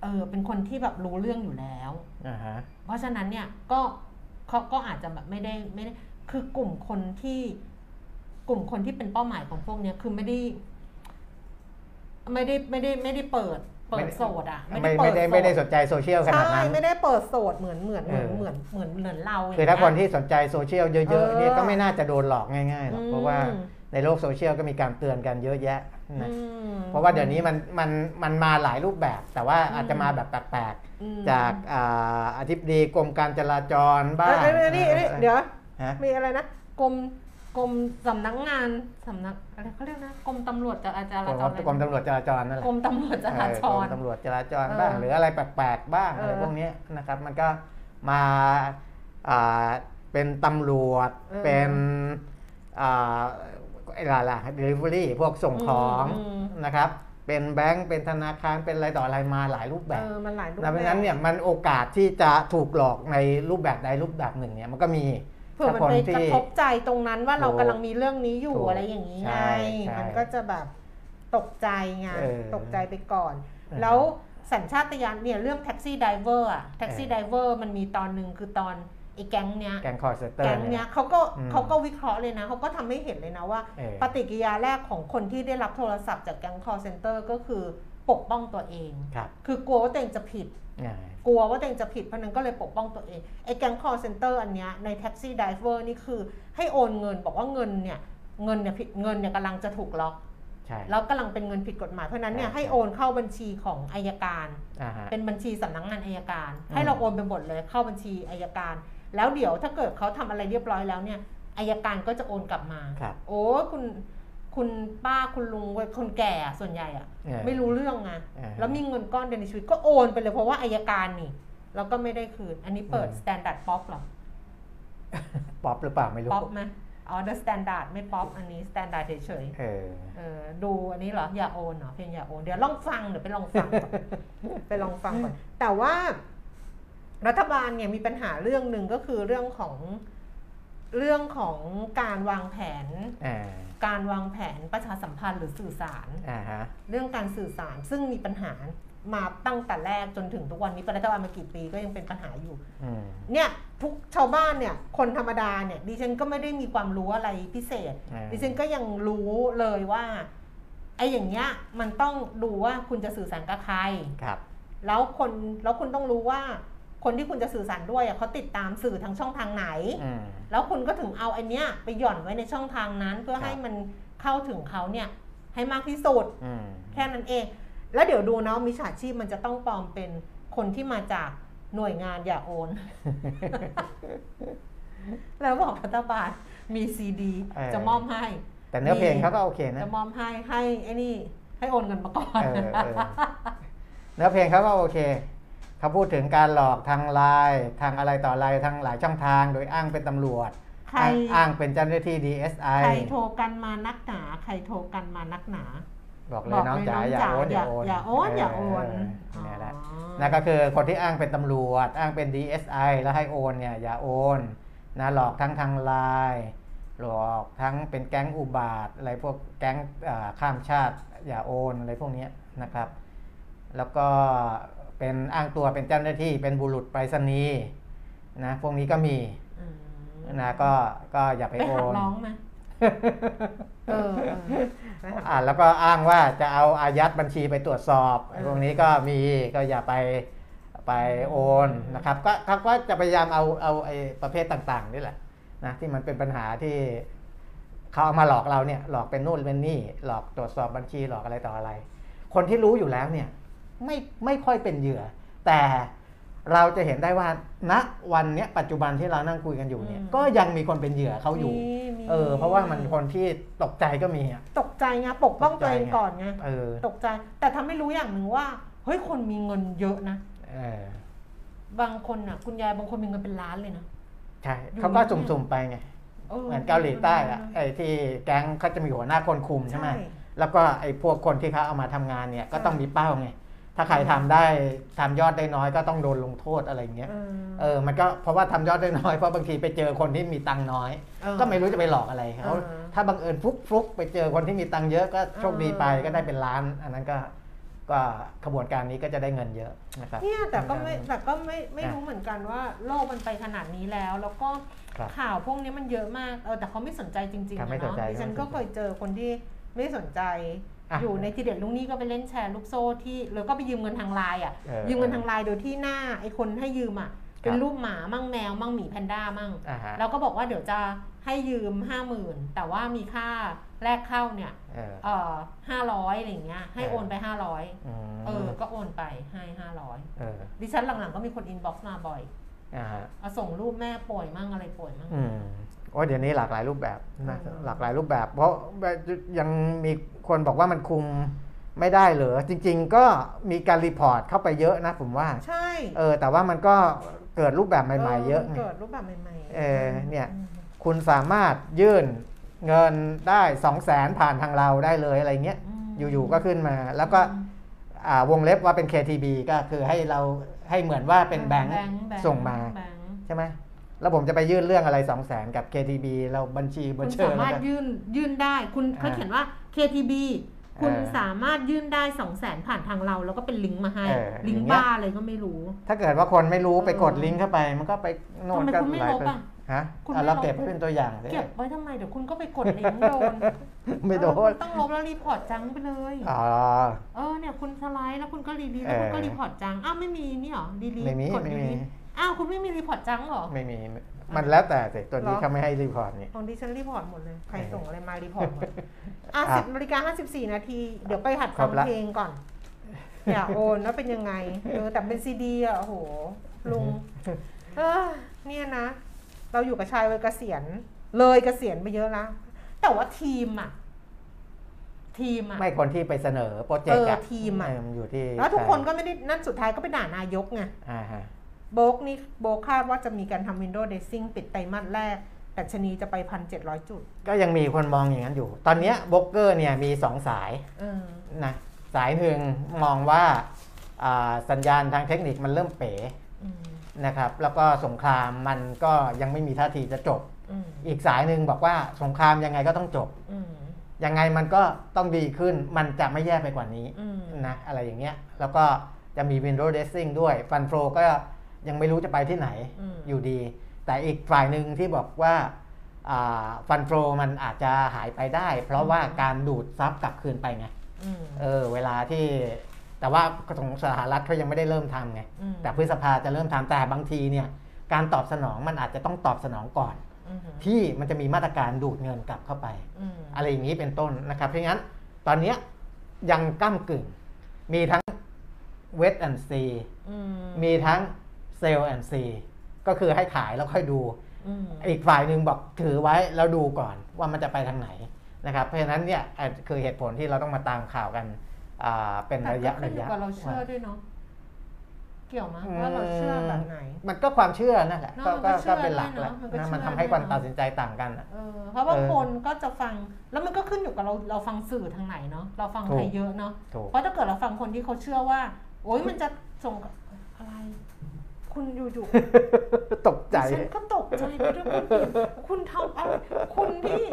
เออ เป็นคนที่แบบรู้เรื่องอยู่แล้ว อ่าฮะ เพราะฉะนั้นเนี่ยก็เขาก็อาจจะแบบไม่ได้ไม่ได้คือกลุ่มคนที่ กลุ่มคนที่เป็นเป้าหมายของพวกเนี้ยคือไม่ได้ ไม่ได้ไม่ได้ไม่ได้เปิดเปิดโสดอะไม่เปิไม่ดได้โสไม่ได้สนใจโซเชียลขนาดใช่นั้นไม่ได้เปิดโสดเหมือนเหมือนเหมือนเออเหมือนเหมือนเหมือนเราคือถ้าคนย่งเงี้ยที่สนใจโซเชียลเยเออะอๆเนี่ยก็ไม่น่าจะโดนหลอกง่ายๆหรอกเพราะว่าอืมในโลกโซเชียลก็มีการเตือนกันเยอะแยะนะอืมเพราะว่าเดี๋ยวนี้มันมันมันมาหลายรูปแบบ แต่ว่าอืมอาจจะมาแบบแปลกอืมๆจากอ่าอธิบดีกรมการจราจรบ้างเอ้ยเอ้ยนี่นี่เดี๋ยวฮะมีอะไรนะกรม กรมสำนักงานสำนักอะไรเขาเรียกนะกรมตำรวจจราจรกรมอะไรกรมตำรวจจราจรนั่นแหละกรมตำรวจจราจเออกรรมตำรวจจราจรเออบ้างหรืออะไรแปลกๆบ้างเออออะไรพวกเนี้ยนะครับ มันก็มาอ่าเป็นตำรวจเออเป็นอ่าอะไรล่ะ delivery พวกส่งของอืมนะครับ เป็นแบงก์เป็นธนาคารเป็นอะไรต่ออะไรมาหลายรูปแบบเออมันหลายรูปดังแบบนั้นเนี่ยมันโอกาสที่จะถูกหลอกในรูปแบบใดรูปแบบหนึ่งเนี่ยมันก็มีเผื่อมันถ้าคนไปที่กระทบใจตรงนั้นว่าเราถูกกำลังมีเรื่องนี้อยู่ถูกอะไรอย่างนี้ไงใช่ใช่มันก็จะแบบตกใจไงเออตกใจไปก่อนเออแล้วสัญชาตญาณเนี่ยเรื่อง Taxi Driver อะแท็กซี่เออ Driver มันมีตอนหนึ่งคือตอนไอ้แก๊งเนี้ยแกงคอร์เซเตอแก๊ร์งเนี่เนี้ยยเขาก็อืมเขาก็วิเคราะห์เลยนะเขาก็ทำให้เห็นเลยนะว่าเออปฏิกิริยาแรกของคนที่ได้รับโทรศัพท์จากแก๊ง call center ก็คือปกป้องตัวเองครับคือกลัวว่าตัวเองจะผิดอ่า กลัวว่าตัวเองจะผิดเพราะนั้นก็เลยปกป้องตัวเองไอ้แก๊ง call center อันเนี้ยใน Taxi Driver นี่คือให้โอนเงินบอกว่าเงินเนี่ยเงินเนี่ยผิดเงินเนี่ยกำลังจะถูกล็อกใช่แล้วกำลังเป็นเงินผิดกฎหมายเพราะฉะนั้นเนี่ยใช่ให้โอนเข้าบัญชีของอัยการอ่าฮะเป็นบัญชีสำนักงานอัยการอืมให้เราโอนไปหมดเลยเข้าบัญชีอัยการ แล้วเดี๋ยวถ้าเกิดเขาทำอะไรเรียบร้อยแล้วเนี่ยอัยการก็จะโอนกลับมาครับโอ้คุณ คุณป้าคุณลุงคนแก่อะส่วนใหญ่อะเออไม่รู้เรื่องไงอ่าแล้วมีเงินก้อนเดียวในชีวิตก็โอนไปเลยเพราะว่าอัยการนี่แล้วก็ไม่ได้คืน อันนี้เปิดอืม Standard Pop หรอป๊อปหรือเปล่าไม่รู้ป๊อปไหมอ๋อ the standard ไม่ป๊อปอันนี้ standard เฉยเออๆเออดูอันนี้เหรอ อย่าโอนเหรอเพลงอย่าโอน เดี๋ยวลองฟังเดี๋ยวไปลองฟังก่อนไปลองฟังก่อน แต่ว่า รัฐบาลเนี่ยมีปัญหาเรื่องหนึ่งก็คือเรื่องของเรื่องของการวางแผนอ่า การวางแผนประชาสัมพันธ์หรือสื่อสาร อ่าฮะเรื่องการสื่อสารซึ่งมีปัญหามาตั้งแต่แรกจนถึงทุกวันนี้เป็นรัฐบาลมากี่ปีก็ยังเป็นปัญหาอยู่ อืม เนี่ยทุกชาวบ้านเนี่ยคนธรรมดาเนี่ยดิฉันก็ไม่ได้มีความรู้อะไรพิเศษ อ่า ดิฉันก็ยังรู้เลยว่าไอ้อย่างเงี้ยมันต้องดูว่าคุณจะสื่อสารกับใคร ครับ แล้วคนแล้วคุณต้องรู้ว่า คนที่คุณจะสื่อสารด้วยอะเขาติดตามสื่อทางช่องทางไหนอืมแล้วคุณก็ถึงเอาไอเนี้ยไปหย่อนไว้ในช่องทางนั้น เพื่อครับให้มันเข้าถึงเขาเนี่ยให้มากที่สุดอืมแค่นั้นเอง แล้วเดี๋ยวดูนะว่ามิจฉาชีพมันจะต้องปลอมเป็นคนที่มาจากหน่วยงานอย่าโอน แล้วบอกรัฐบาลมีซีดีเออจะมอบให้ แต่เนื้อเพลงเขาก็โอเคนะ จะมอบให้ให้ไอ้นี่ให้โอนเงินมาก่อนเออเออเนื้อเพลงเขาก็โอเค เขาพูดถึงการหลอกทางไลน์ทางอะไรต่ออะไรทางหลายช่องทาง โดยอ้างเป็นตำรวจใครอ้างอ้างเป็นเจ้าหน้าที่ใคร DSI โทรกันมานักหนา ใครโทรกันมานักหนา บอกเลยน้องจ๋าอย่าโอนอย่าโอนอย่าโอนอย่าโอนเเนี่ยแหละอ๋อนั่นก็คือคนที่อ้างเป็นตำรวจ อ้างเป็น DSI แล้วให้โอนเนี่ยอย่าโอนนะหลอกทั้งทางไลน์หลอกทั้งเป็นแก๊งอุบาทอะไรพวกแก๊งอ่าข้ามชาติอย่าโอนอะไรพวกเนี้ยนะครับ แล้วก็ เป็นอ้างตัวเป็นเจ้าหน้าที่เป็นบุรุษไปรษณีย์นะพวกนี้ก็มีอืมนะก็ก็อย่าไปไปโอหักนร้องไหมเออเออไปหักอ่าแล้วก็อ้างว่าจะเอาอายัดบัญชีไปตรวจสอบไอ้พวกนี้ก็มีก็อย่าไปไปโอนนะครับ ก็เขาก็จะพยายามเอาเอาไอ้ประเภทต่างๆนี่แหละนะที่มันเป็นปัญหาที่เขาเอามาหลอกเราเนี่ยหลอกเป็นนู่นเป็นนี่หลอกตรวจสอบบัญชีหลอกอะไรต่ออะไร คนที่รู้อยู่แล้วเนี่ย ไม่ไม่ค่อยเป็นเหยื่อ แต่เราจะเห็นได้ว่าณวันเนี้ยปัจจุบันที่เรานั่งคุยกันอยู่เนี่ย อืม ก็ยังมีคนเป็นเหยื่อเขาอยู่ มีมีเออ เพราะว่ามันคนที่ตกใจก็มีอะ ตกใจไงปกป้องตัวเองก่อนไงเออตกใจ แต่ทำให้รู้อย่างหนึ่งว่า เฮ้ยคนมีเงินเยอะนะ เออบางคนอะ คุณยายบางคนมีเงินเป็นล้านเลยนะ ใช่อยู่ เขาก็เนี่ยสุ่มๆไปไง เหมือนเกาหลีใต้อะไอ้ที่แก๊งเขาจะมีหัวหน้าคนคุมใช่ไหมแล้วก็ไอ้พวกคนที่เขาเอามาทำงานเนี่ยก็ต้องมีเป้าไง ถ้าใครทำได้ทำยอดได้น้อยก็ต้องโดนลงโทษอะไรอย่างเงี้ยเออเออมันก็เพราะว่าทำยอดได้น้อยเพราะบางทีไปเจอคนที่มีตังค์น้อยเออก็ไม่รู้จะไปหลอกอะไรเขาเออถ้าบังเอิญฟลุกฟลุกไปเจอคนที่มีตังค์เยอะก็โชคดีไปเออก็ได้เป็นล้าน อันนั้นก็ก็ขบวนการนี้ก็จะได้เงินเยอะนะครับเนี่ยแต่ก็ไม่แต่ก็ไม่ไม่นะรู้เหมือนกันว่าโลกมันไปขนาดนี้แล้ว แล้วก็ครับข่าวพวกนี้มันเยอะมากเออแต่เขาไม่สนใจจริงๆครับนะไม่สนเนาะใจดิฉันไม่สนใจก็เคยเจอคนที่ไม่สนใจ อะอยู่ในทีเด็ดลุงนี่ก็ไปเล่นแชร์ลูกโซ่ที่แล้วก็ไปยืมเงินทางไลน์อะเออยืมเงินทางไลน์โดยที่หน้าไอ้คนให้ยืมอะเป็นรูปหมามั่งแมวมั่งหมีแพนด้ามั่งอ่าฮะแล้วก็บอกว่าเดี๋ยวจะให้ยืมห้าหมื่นแต่ว่ามีค่าแรกเข้าเนี่ยเออเอ่อห้าร้อยอะไรอย่างเงี้ยให้เออโอนไปห้าร้อยมเออ ก็โอนไปให้ห้าร้อยเออดิฉันหลังๆก็มีคน inbox มาบ่อยอ่าฮะเอาส่งรูปแม่ป่วยมั่งอะไรป่วยมั่งอืม โอ้ยเดี๋ยวนี้หลากหลายรูปแบบนะอืมหลากหลายรูปแบบ เพราะยังมีคนบอกว่ามันคุมไม่ได้เหรอจริง ๆ ก็มีการ report เข้าไปเยอะนะผมว่า ใช่เออแต่ว่ามันก็เกิดรูปแบบใหม่ ๆ เยอะมันไงเกิดรูปแบบใหม่ๆเออเนี่ยอืมคุณสามารถยื่นเงินได้สองแสนผ่านทางเราได้เลยอะไรเงี้ยมอยู่ๆก็ขึ้นมาแล้วก็อืมอ่าวงเล็บว่าเป็น KTB ก็คือให้เราให้เหมือนว่าเป็นแบงค์แบงค์ส่งมาแบงค์ใช่ไหม แล้วผมจะไปยื่นเรื่องอะไร 2 0 0แสนกับ KTB เราบัญชีบัคุญณเชอสาร์มารถยื่นยื่นได้คุณเขาอ่าเขียนว่า KTB คุณเออสามารถยื่นได้สองแสนผ่านทางเรา แล้วก็เป็นลิงก์มาให้เออลิงอย่างก์เงี้ยบ้าอะไรก็ไม่รู้ ถ้าเกิดว่าคนไม่รู้ไปกดเออลิงก์เข้าไป มันก็ไปโน่นทำไมก็คุณไม่หลายลบคนอะฮะคุณอะไม่เราลบเก็บไว้เป็นตัวอย่างสิเก็บไว้ทำไมเดี๋ยวคุณก็ไปกดลิงก์โดนไม่โดเออนคุณต้องลบแล้ว report junk ไปเลยอ๋อเออเนี่ยคุณสไลด์แล้วคุณก็ delete เอแล้วอคุณก็ report junk อ้าวไม่มีนี่หรอ delete ไม่มีกดไม่มี delete อ้าวคุณไม่มี report junk เหรอ ไม่มีมันแล้วแต่สิตัวนี้เหรอเขาไม่ให้ report นี่ของดิฉัน report หมดเลย ใครเออส่งอะไรมา report หมดอะอะสิบนาฬิกาห้าสิบสี่นาที เดี๋ยวไปหัดครฟังเพลงก่อนครับละ อย่าโอนแล้วเป็นยังไงเออแต่เป็นซีดีอะโอ้โหลุงเออเนี่ยนะ เราอยู่กับชายวัยเกษียณ เลยเกษียณไปเยอะแล้วแต่ว่าทีมอะทีมอะไม่คนที่ไปเสนอโปรเจกต์เออะอทีมอะเออมันอยู่ที่ แล้วทุกคนใรก็ไม่ได้นั่นสุดท้ายก็ไปด่านายกไงอ่าฮะ โบกนี่โบกคาดว่าจะมีการทำ Windows Dressing ปิดไตรมาสแรกแต่ชนีจะไปพันเจ็ดร้อยจุด ก็ยังมีคนมองอย่างนั้นอยู่ ตอนเนี้ยบล็อกเกอร์เนี่ยมีสองสายเออนะสายหนึ่งมองว่าอ่าสัญญาณทางเทคนิคมันเริ่มเป๋อืมนะครับ แล้วก็สงครามมันก็ยังไม่มีท่าทีจะจบอืมอีกสายหนึ่งบอกว่าสงครามยังไงก็ต้องจบอืมยังไงมันก็ต้องดีขึ้น มันจะไม่แย่ไปกว่านี้อืมนะอะไรอย่างเงี้ย แล้วก็จะมี Windows Dressing ด้วย ฟันโฟก็ ยังไม่รู้จะไปที่ไหนอืมอยู่ดี แต่อีกฝ่ายหนึ่งที่บอกว่าฟันโฟมันอาจจะหายไปได้ เพราะว่าการดูดซับกลับคืนไปไงอืมเออเวลาที่แต่ว่าของสหรัฐเขายังไม่ได้เริ่มทำไงอืมแต่พฤษภาจะเริ่มทำแต่บางทีเนี่ยการตอบสนองมันอาจจะต้องตอบสนองก่อนอืมที่มันจะมีมาตรการดูดเงินกลับเข้าไปอืมอะไรอย่างนี้เป็นต้นนะครับ เพราะงั้นตอนเนี้ยยังก้ากึ่ง มีทั้งเวทแอนซีอืมมีทั้ง เซลล์แอนซีก็คือให้ขายแล้วค่อยดูอืมอีกฝ่ายหนึ่งบอกถือไว้แล้วดูก่อนว่ามันจะไปทางไหนนะครับ เพราะฉะนั้นเนี่ยอะคือเหตุผลที่เราต้องมาตามข่าวกันอ่าเป็นแต่ระก็ยะขึ้นระอยู่ยะกับเราเชื่อด้วยเนาะเกี่ยวมั้ยว่าเราเชื่อแบบไหน มันก็ความเชื่อนั่นแหละเนอะก็มันก็ก็เชื่ก็อเป็นหลักด้วยแหละเนอะมันก็นะเชื่อมันทำให้ด้วยคนเนอะตัดสินใจต่างกันอะเออเพราะว่าเออคนก็จะฟังแล้วมันก็ขึ้นอยู่กับเราเราฟังสื่อทางไหนเนาะเราฟังถูกใครเยอะเนาะถูกเพราะถ้าเกิดเราฟังคนที่เขาเชื่อว่า โอ๊ยมันจะส่งอะไร คุณอยู่ตกๆใจดิฉันก็ตกใจไปด้วยคุณผิดคุณทำอะไรคุณพี่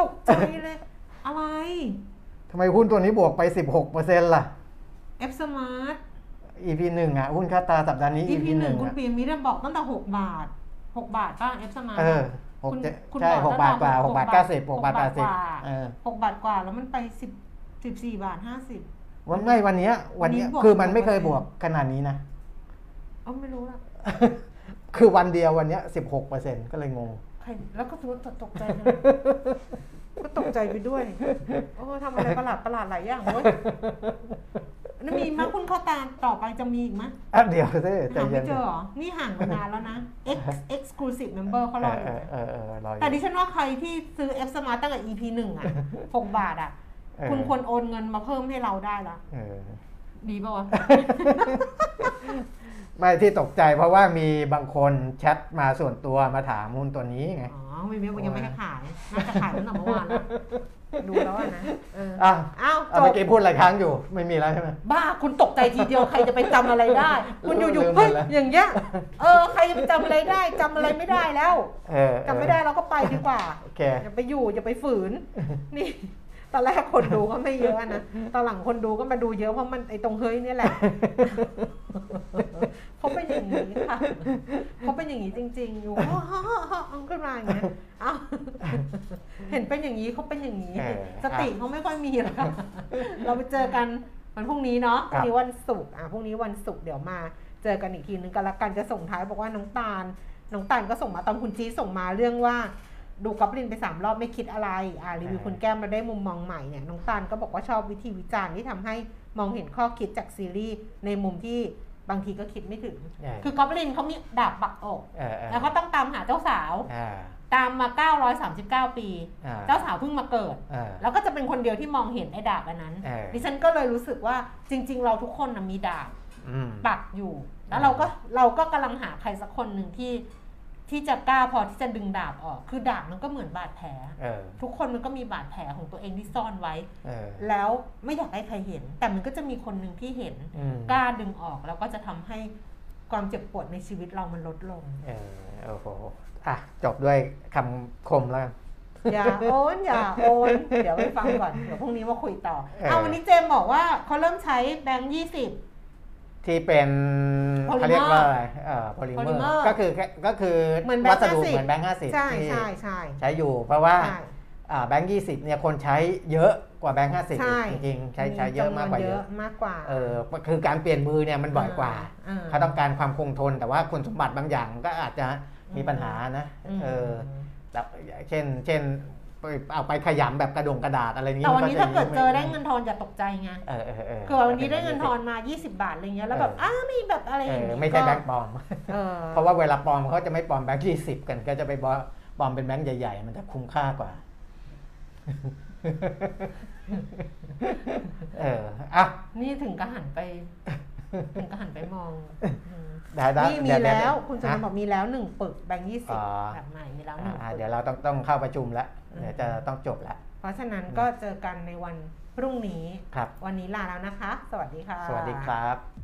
ตกใจเลย อะไรทำไมหุ้นตัวนี้บวกไป 16%ล่ะ F Smart EP หนึ่งอะ หุ้นค่าตราสัปดาห์นี้ EP EP หหนึ่นึ่งงคุณอะปีมิเรบอกตั้งแต่หกบาทหกบาทป้า F Smart เออหกคุณเจ็ดคุณใช่บอกหกบาทกว่าตั้งแต่หกบาทหกบาทเก้าสิบหกบาทหกแปบาดทสิบกว่าเออหกบาทกว่าแล้วมันไปสิบสิบสี่บาทห้าสิบวันไม่วันเนี้ยวันเนี้ยวันนี้บวกคือมันไม่เคย16%บวกขนาดนี้นะ เออไม่รู้ละคือวันเดียววันเนี้ยสิบหกเปอร์เซ็นต์ก็เลยงง ใครแล้วก็รู้ตกใจนะก็ตกใจไปด้วยโอ้ทำอะไรประหลาดประหลาดหลายอย่างเว้ยแล้วมีมั้ยคุณเข้าตาต่อไปจะมีอีกมั้ยอะเดี๋ยวสิใจหาเย็ไม่นเจอเหรอ นี่ห่างมานานแล้วนะ X exclusive member เขารออเอยู่อเออเออรออยู่ แต่ดิฉันว่าใครที่ซื้อ F Smart ตั้งแต่ EP หนึ่งอะหกบาทอะเออ คุณควรโอนเงินมาเพิ่มให้เราได้ละ เออ ดีป่าวะ ไม่ที่ตกใจเพราะว่ามีบางคนแชทมาส่วนตัวมาถามหุ้นตัวนี้ไง อ๋อไม่ไม่ยังไม่ให้ขาย น่าจะขายตั้งแต่เมื่อวานแล้วดูแล้วอะนะเอออะ อ้าวเอาจเมื่อบกี้พูดอะไรค้างอยู่ไม่มีแล้วใช่ไหม บ้าคุณตกใจทีเดียวใครจะไปจำอะไรได้ คุณอยู่ลืๆมเฮ้ยไปแล้ว อย่างเงี้ยเออใครจะไปจำอะไรได้จำอะไรไม่ได้แล้วเออจำไม่ได้เราก็ไปดีกว่า โอเค อย่าไปอยู่อย่าไปฝืน นี่ ตอนแรกคนดูก็ไม่เยอะนะ ตอนหลังคนดูก็มาดูเยอะเพราะมันไอ้ตรงเฮ้ยเนี่ยแหละเขาเป็นอย่างนี้ค่ะเขาเป็นอย่างนี้จริง ๆ อยู่ฮ่าฮ่าฮ่าฮ่าเอาขึ้นมาอย่างเงี้ยเอาเห็นเป็นอย่างนี้เขาเป็นอย่างนี้เออสติเขาไม่ค่อยมีแล้วเราไปเจอกันวันพรุ่งนี้เนาะพครัรุ่งบนี้วันศุกร์อะพรุ่งนี้วันศุกร์เดี๋ยวมา เจอกันอีกทีนึงกันละกันจะส่งท้ายบอกว่าน้องตาลน้องตาลก็ส่งมาตอนคุณจีดส่งมาเรื่องว่า ดูกอบลินไปสามรอบไม่คิดอะไรอ่ารีวิวคุณแก้มมาได้มุมมองใหม่เนี่ยน้องตาลก็บอกว่าชอบวิธีวิจารณ์ที่ทำให้มองเห็นข้อคิดจากซีรีส์ในมุมที่บางทีก็คิดไม่ถึงเออคือกอบลินเขามีดาบปักอกเออเออแล้วก็ต้องตามหาเจ้าสาวอ่าตามมา 939 ปีอ่าเจ้าสาวเพิ่งมาเกิดอ่าแล้วก็จะเป็นคนเดียวที่มองเห็นไอ้ดาบอันนั้นเออดิฉันก็เลยรู้สึกว่าจริง ๆ เราทุกคนนะมีดาบอืมปักอยู่ แล้วเราก็เราก็กำลังหาใครสักคนหนึ่งที่ ที่จะกล้าพอที่จะดึงดาบออก คือดาบมันก็เหมือนบาดแผลเออทุกคนมันก็มีบาดแผลของตัวเองที่ซ่อนไว้เออแล้วไม่อยากให้ใครเห็น แต่มันก็จะมีคนหนึ่งที่เห็นอืมกล้าดึงออกแล้วก็จะทำให้ความเจ็บปวดในชีวิตเรามันลดลง เออโอ้โหอะจบด้วยคำคมแล้วกันอย่าโอนอย่าโอน เดี๋ยวไปฟังก่อน เดี๋ยวพรุ่งนี้มาคุยต่อ เออเอาวันนี้เจมส์บอกว่าเขาเริ่มใช้แบงค์ยี่สิบ ที่เป็น Polymer เขาเรียกว่าอะไรเอ่อโพลิเมอ Polymer ร์ก็คือแค่ก็คือเหมือนแบงค์วัสดุ50 เหมือนแบงค์ห้าสิบใช่ที่ใช่ใช่ ใช้อยู่ เพราะว่าใช่อ่าแบงค์ยี่สิบเนี่ยคนใช้เยอะกว่าแบงค์ห้าสิบใช่ จริงๆใช้ใช้เยอะมากกว่าจำนวนเยอะมากกว่าเออคือการเปลี่ยนมือเนี่ยมันบ่อยกว่าอ่า เขาต้องการความคงทนแต่ว่าคุณสมบัติบางอย่างก็อาจจะมีปัญหานะมเออแบบเช่น เช่นไป เอาไปขยำแบบกระดงกระดาษอะไรนี้แต่วันนี้มัถ้าจะเกิดไม่เจอได้เงินทอนอย่าตกใจไงเออเออเออคือวันนี้ได้เงินทอนมา 20 บาทอะไรเงี้ยแล้วแบบเอออ้ามีแบบอะไรอเอย่างองี้ไม่ใช่ก็แบงค์ปลอมเออเพราะว่าเวลาปลอมเขาจะไม่ปลอมแบงค์ยี่สิบกันก็จะไปปลอมปลอมเป็นแบงค์ใหญ่ ๆ มันจะคุ้มค่ากว่า เอออะนี่ถึงกระหันไป ถึงกระหันไปมองอืมได้ได้ นี่มีเดี๋ยแล้วเดี๋ยคุณสุนันท์บฮะอกมีแล้วหนึ่งปึกแบงค์ยี่สิบอ๋อแบบใหม่มีแล้วหนึ่งอ่าปึกเดี๋ยวเราต้องต้องเข้าประชุมแล้วอืมเดี๋ยวจะต้องจบแล้วเพราะฉะนั้นก็เจอกันในวันพรุ่งนี้ครับวันนี้ลาแล้วนะคะ สวัสดีค่ะ สวัสดีครับ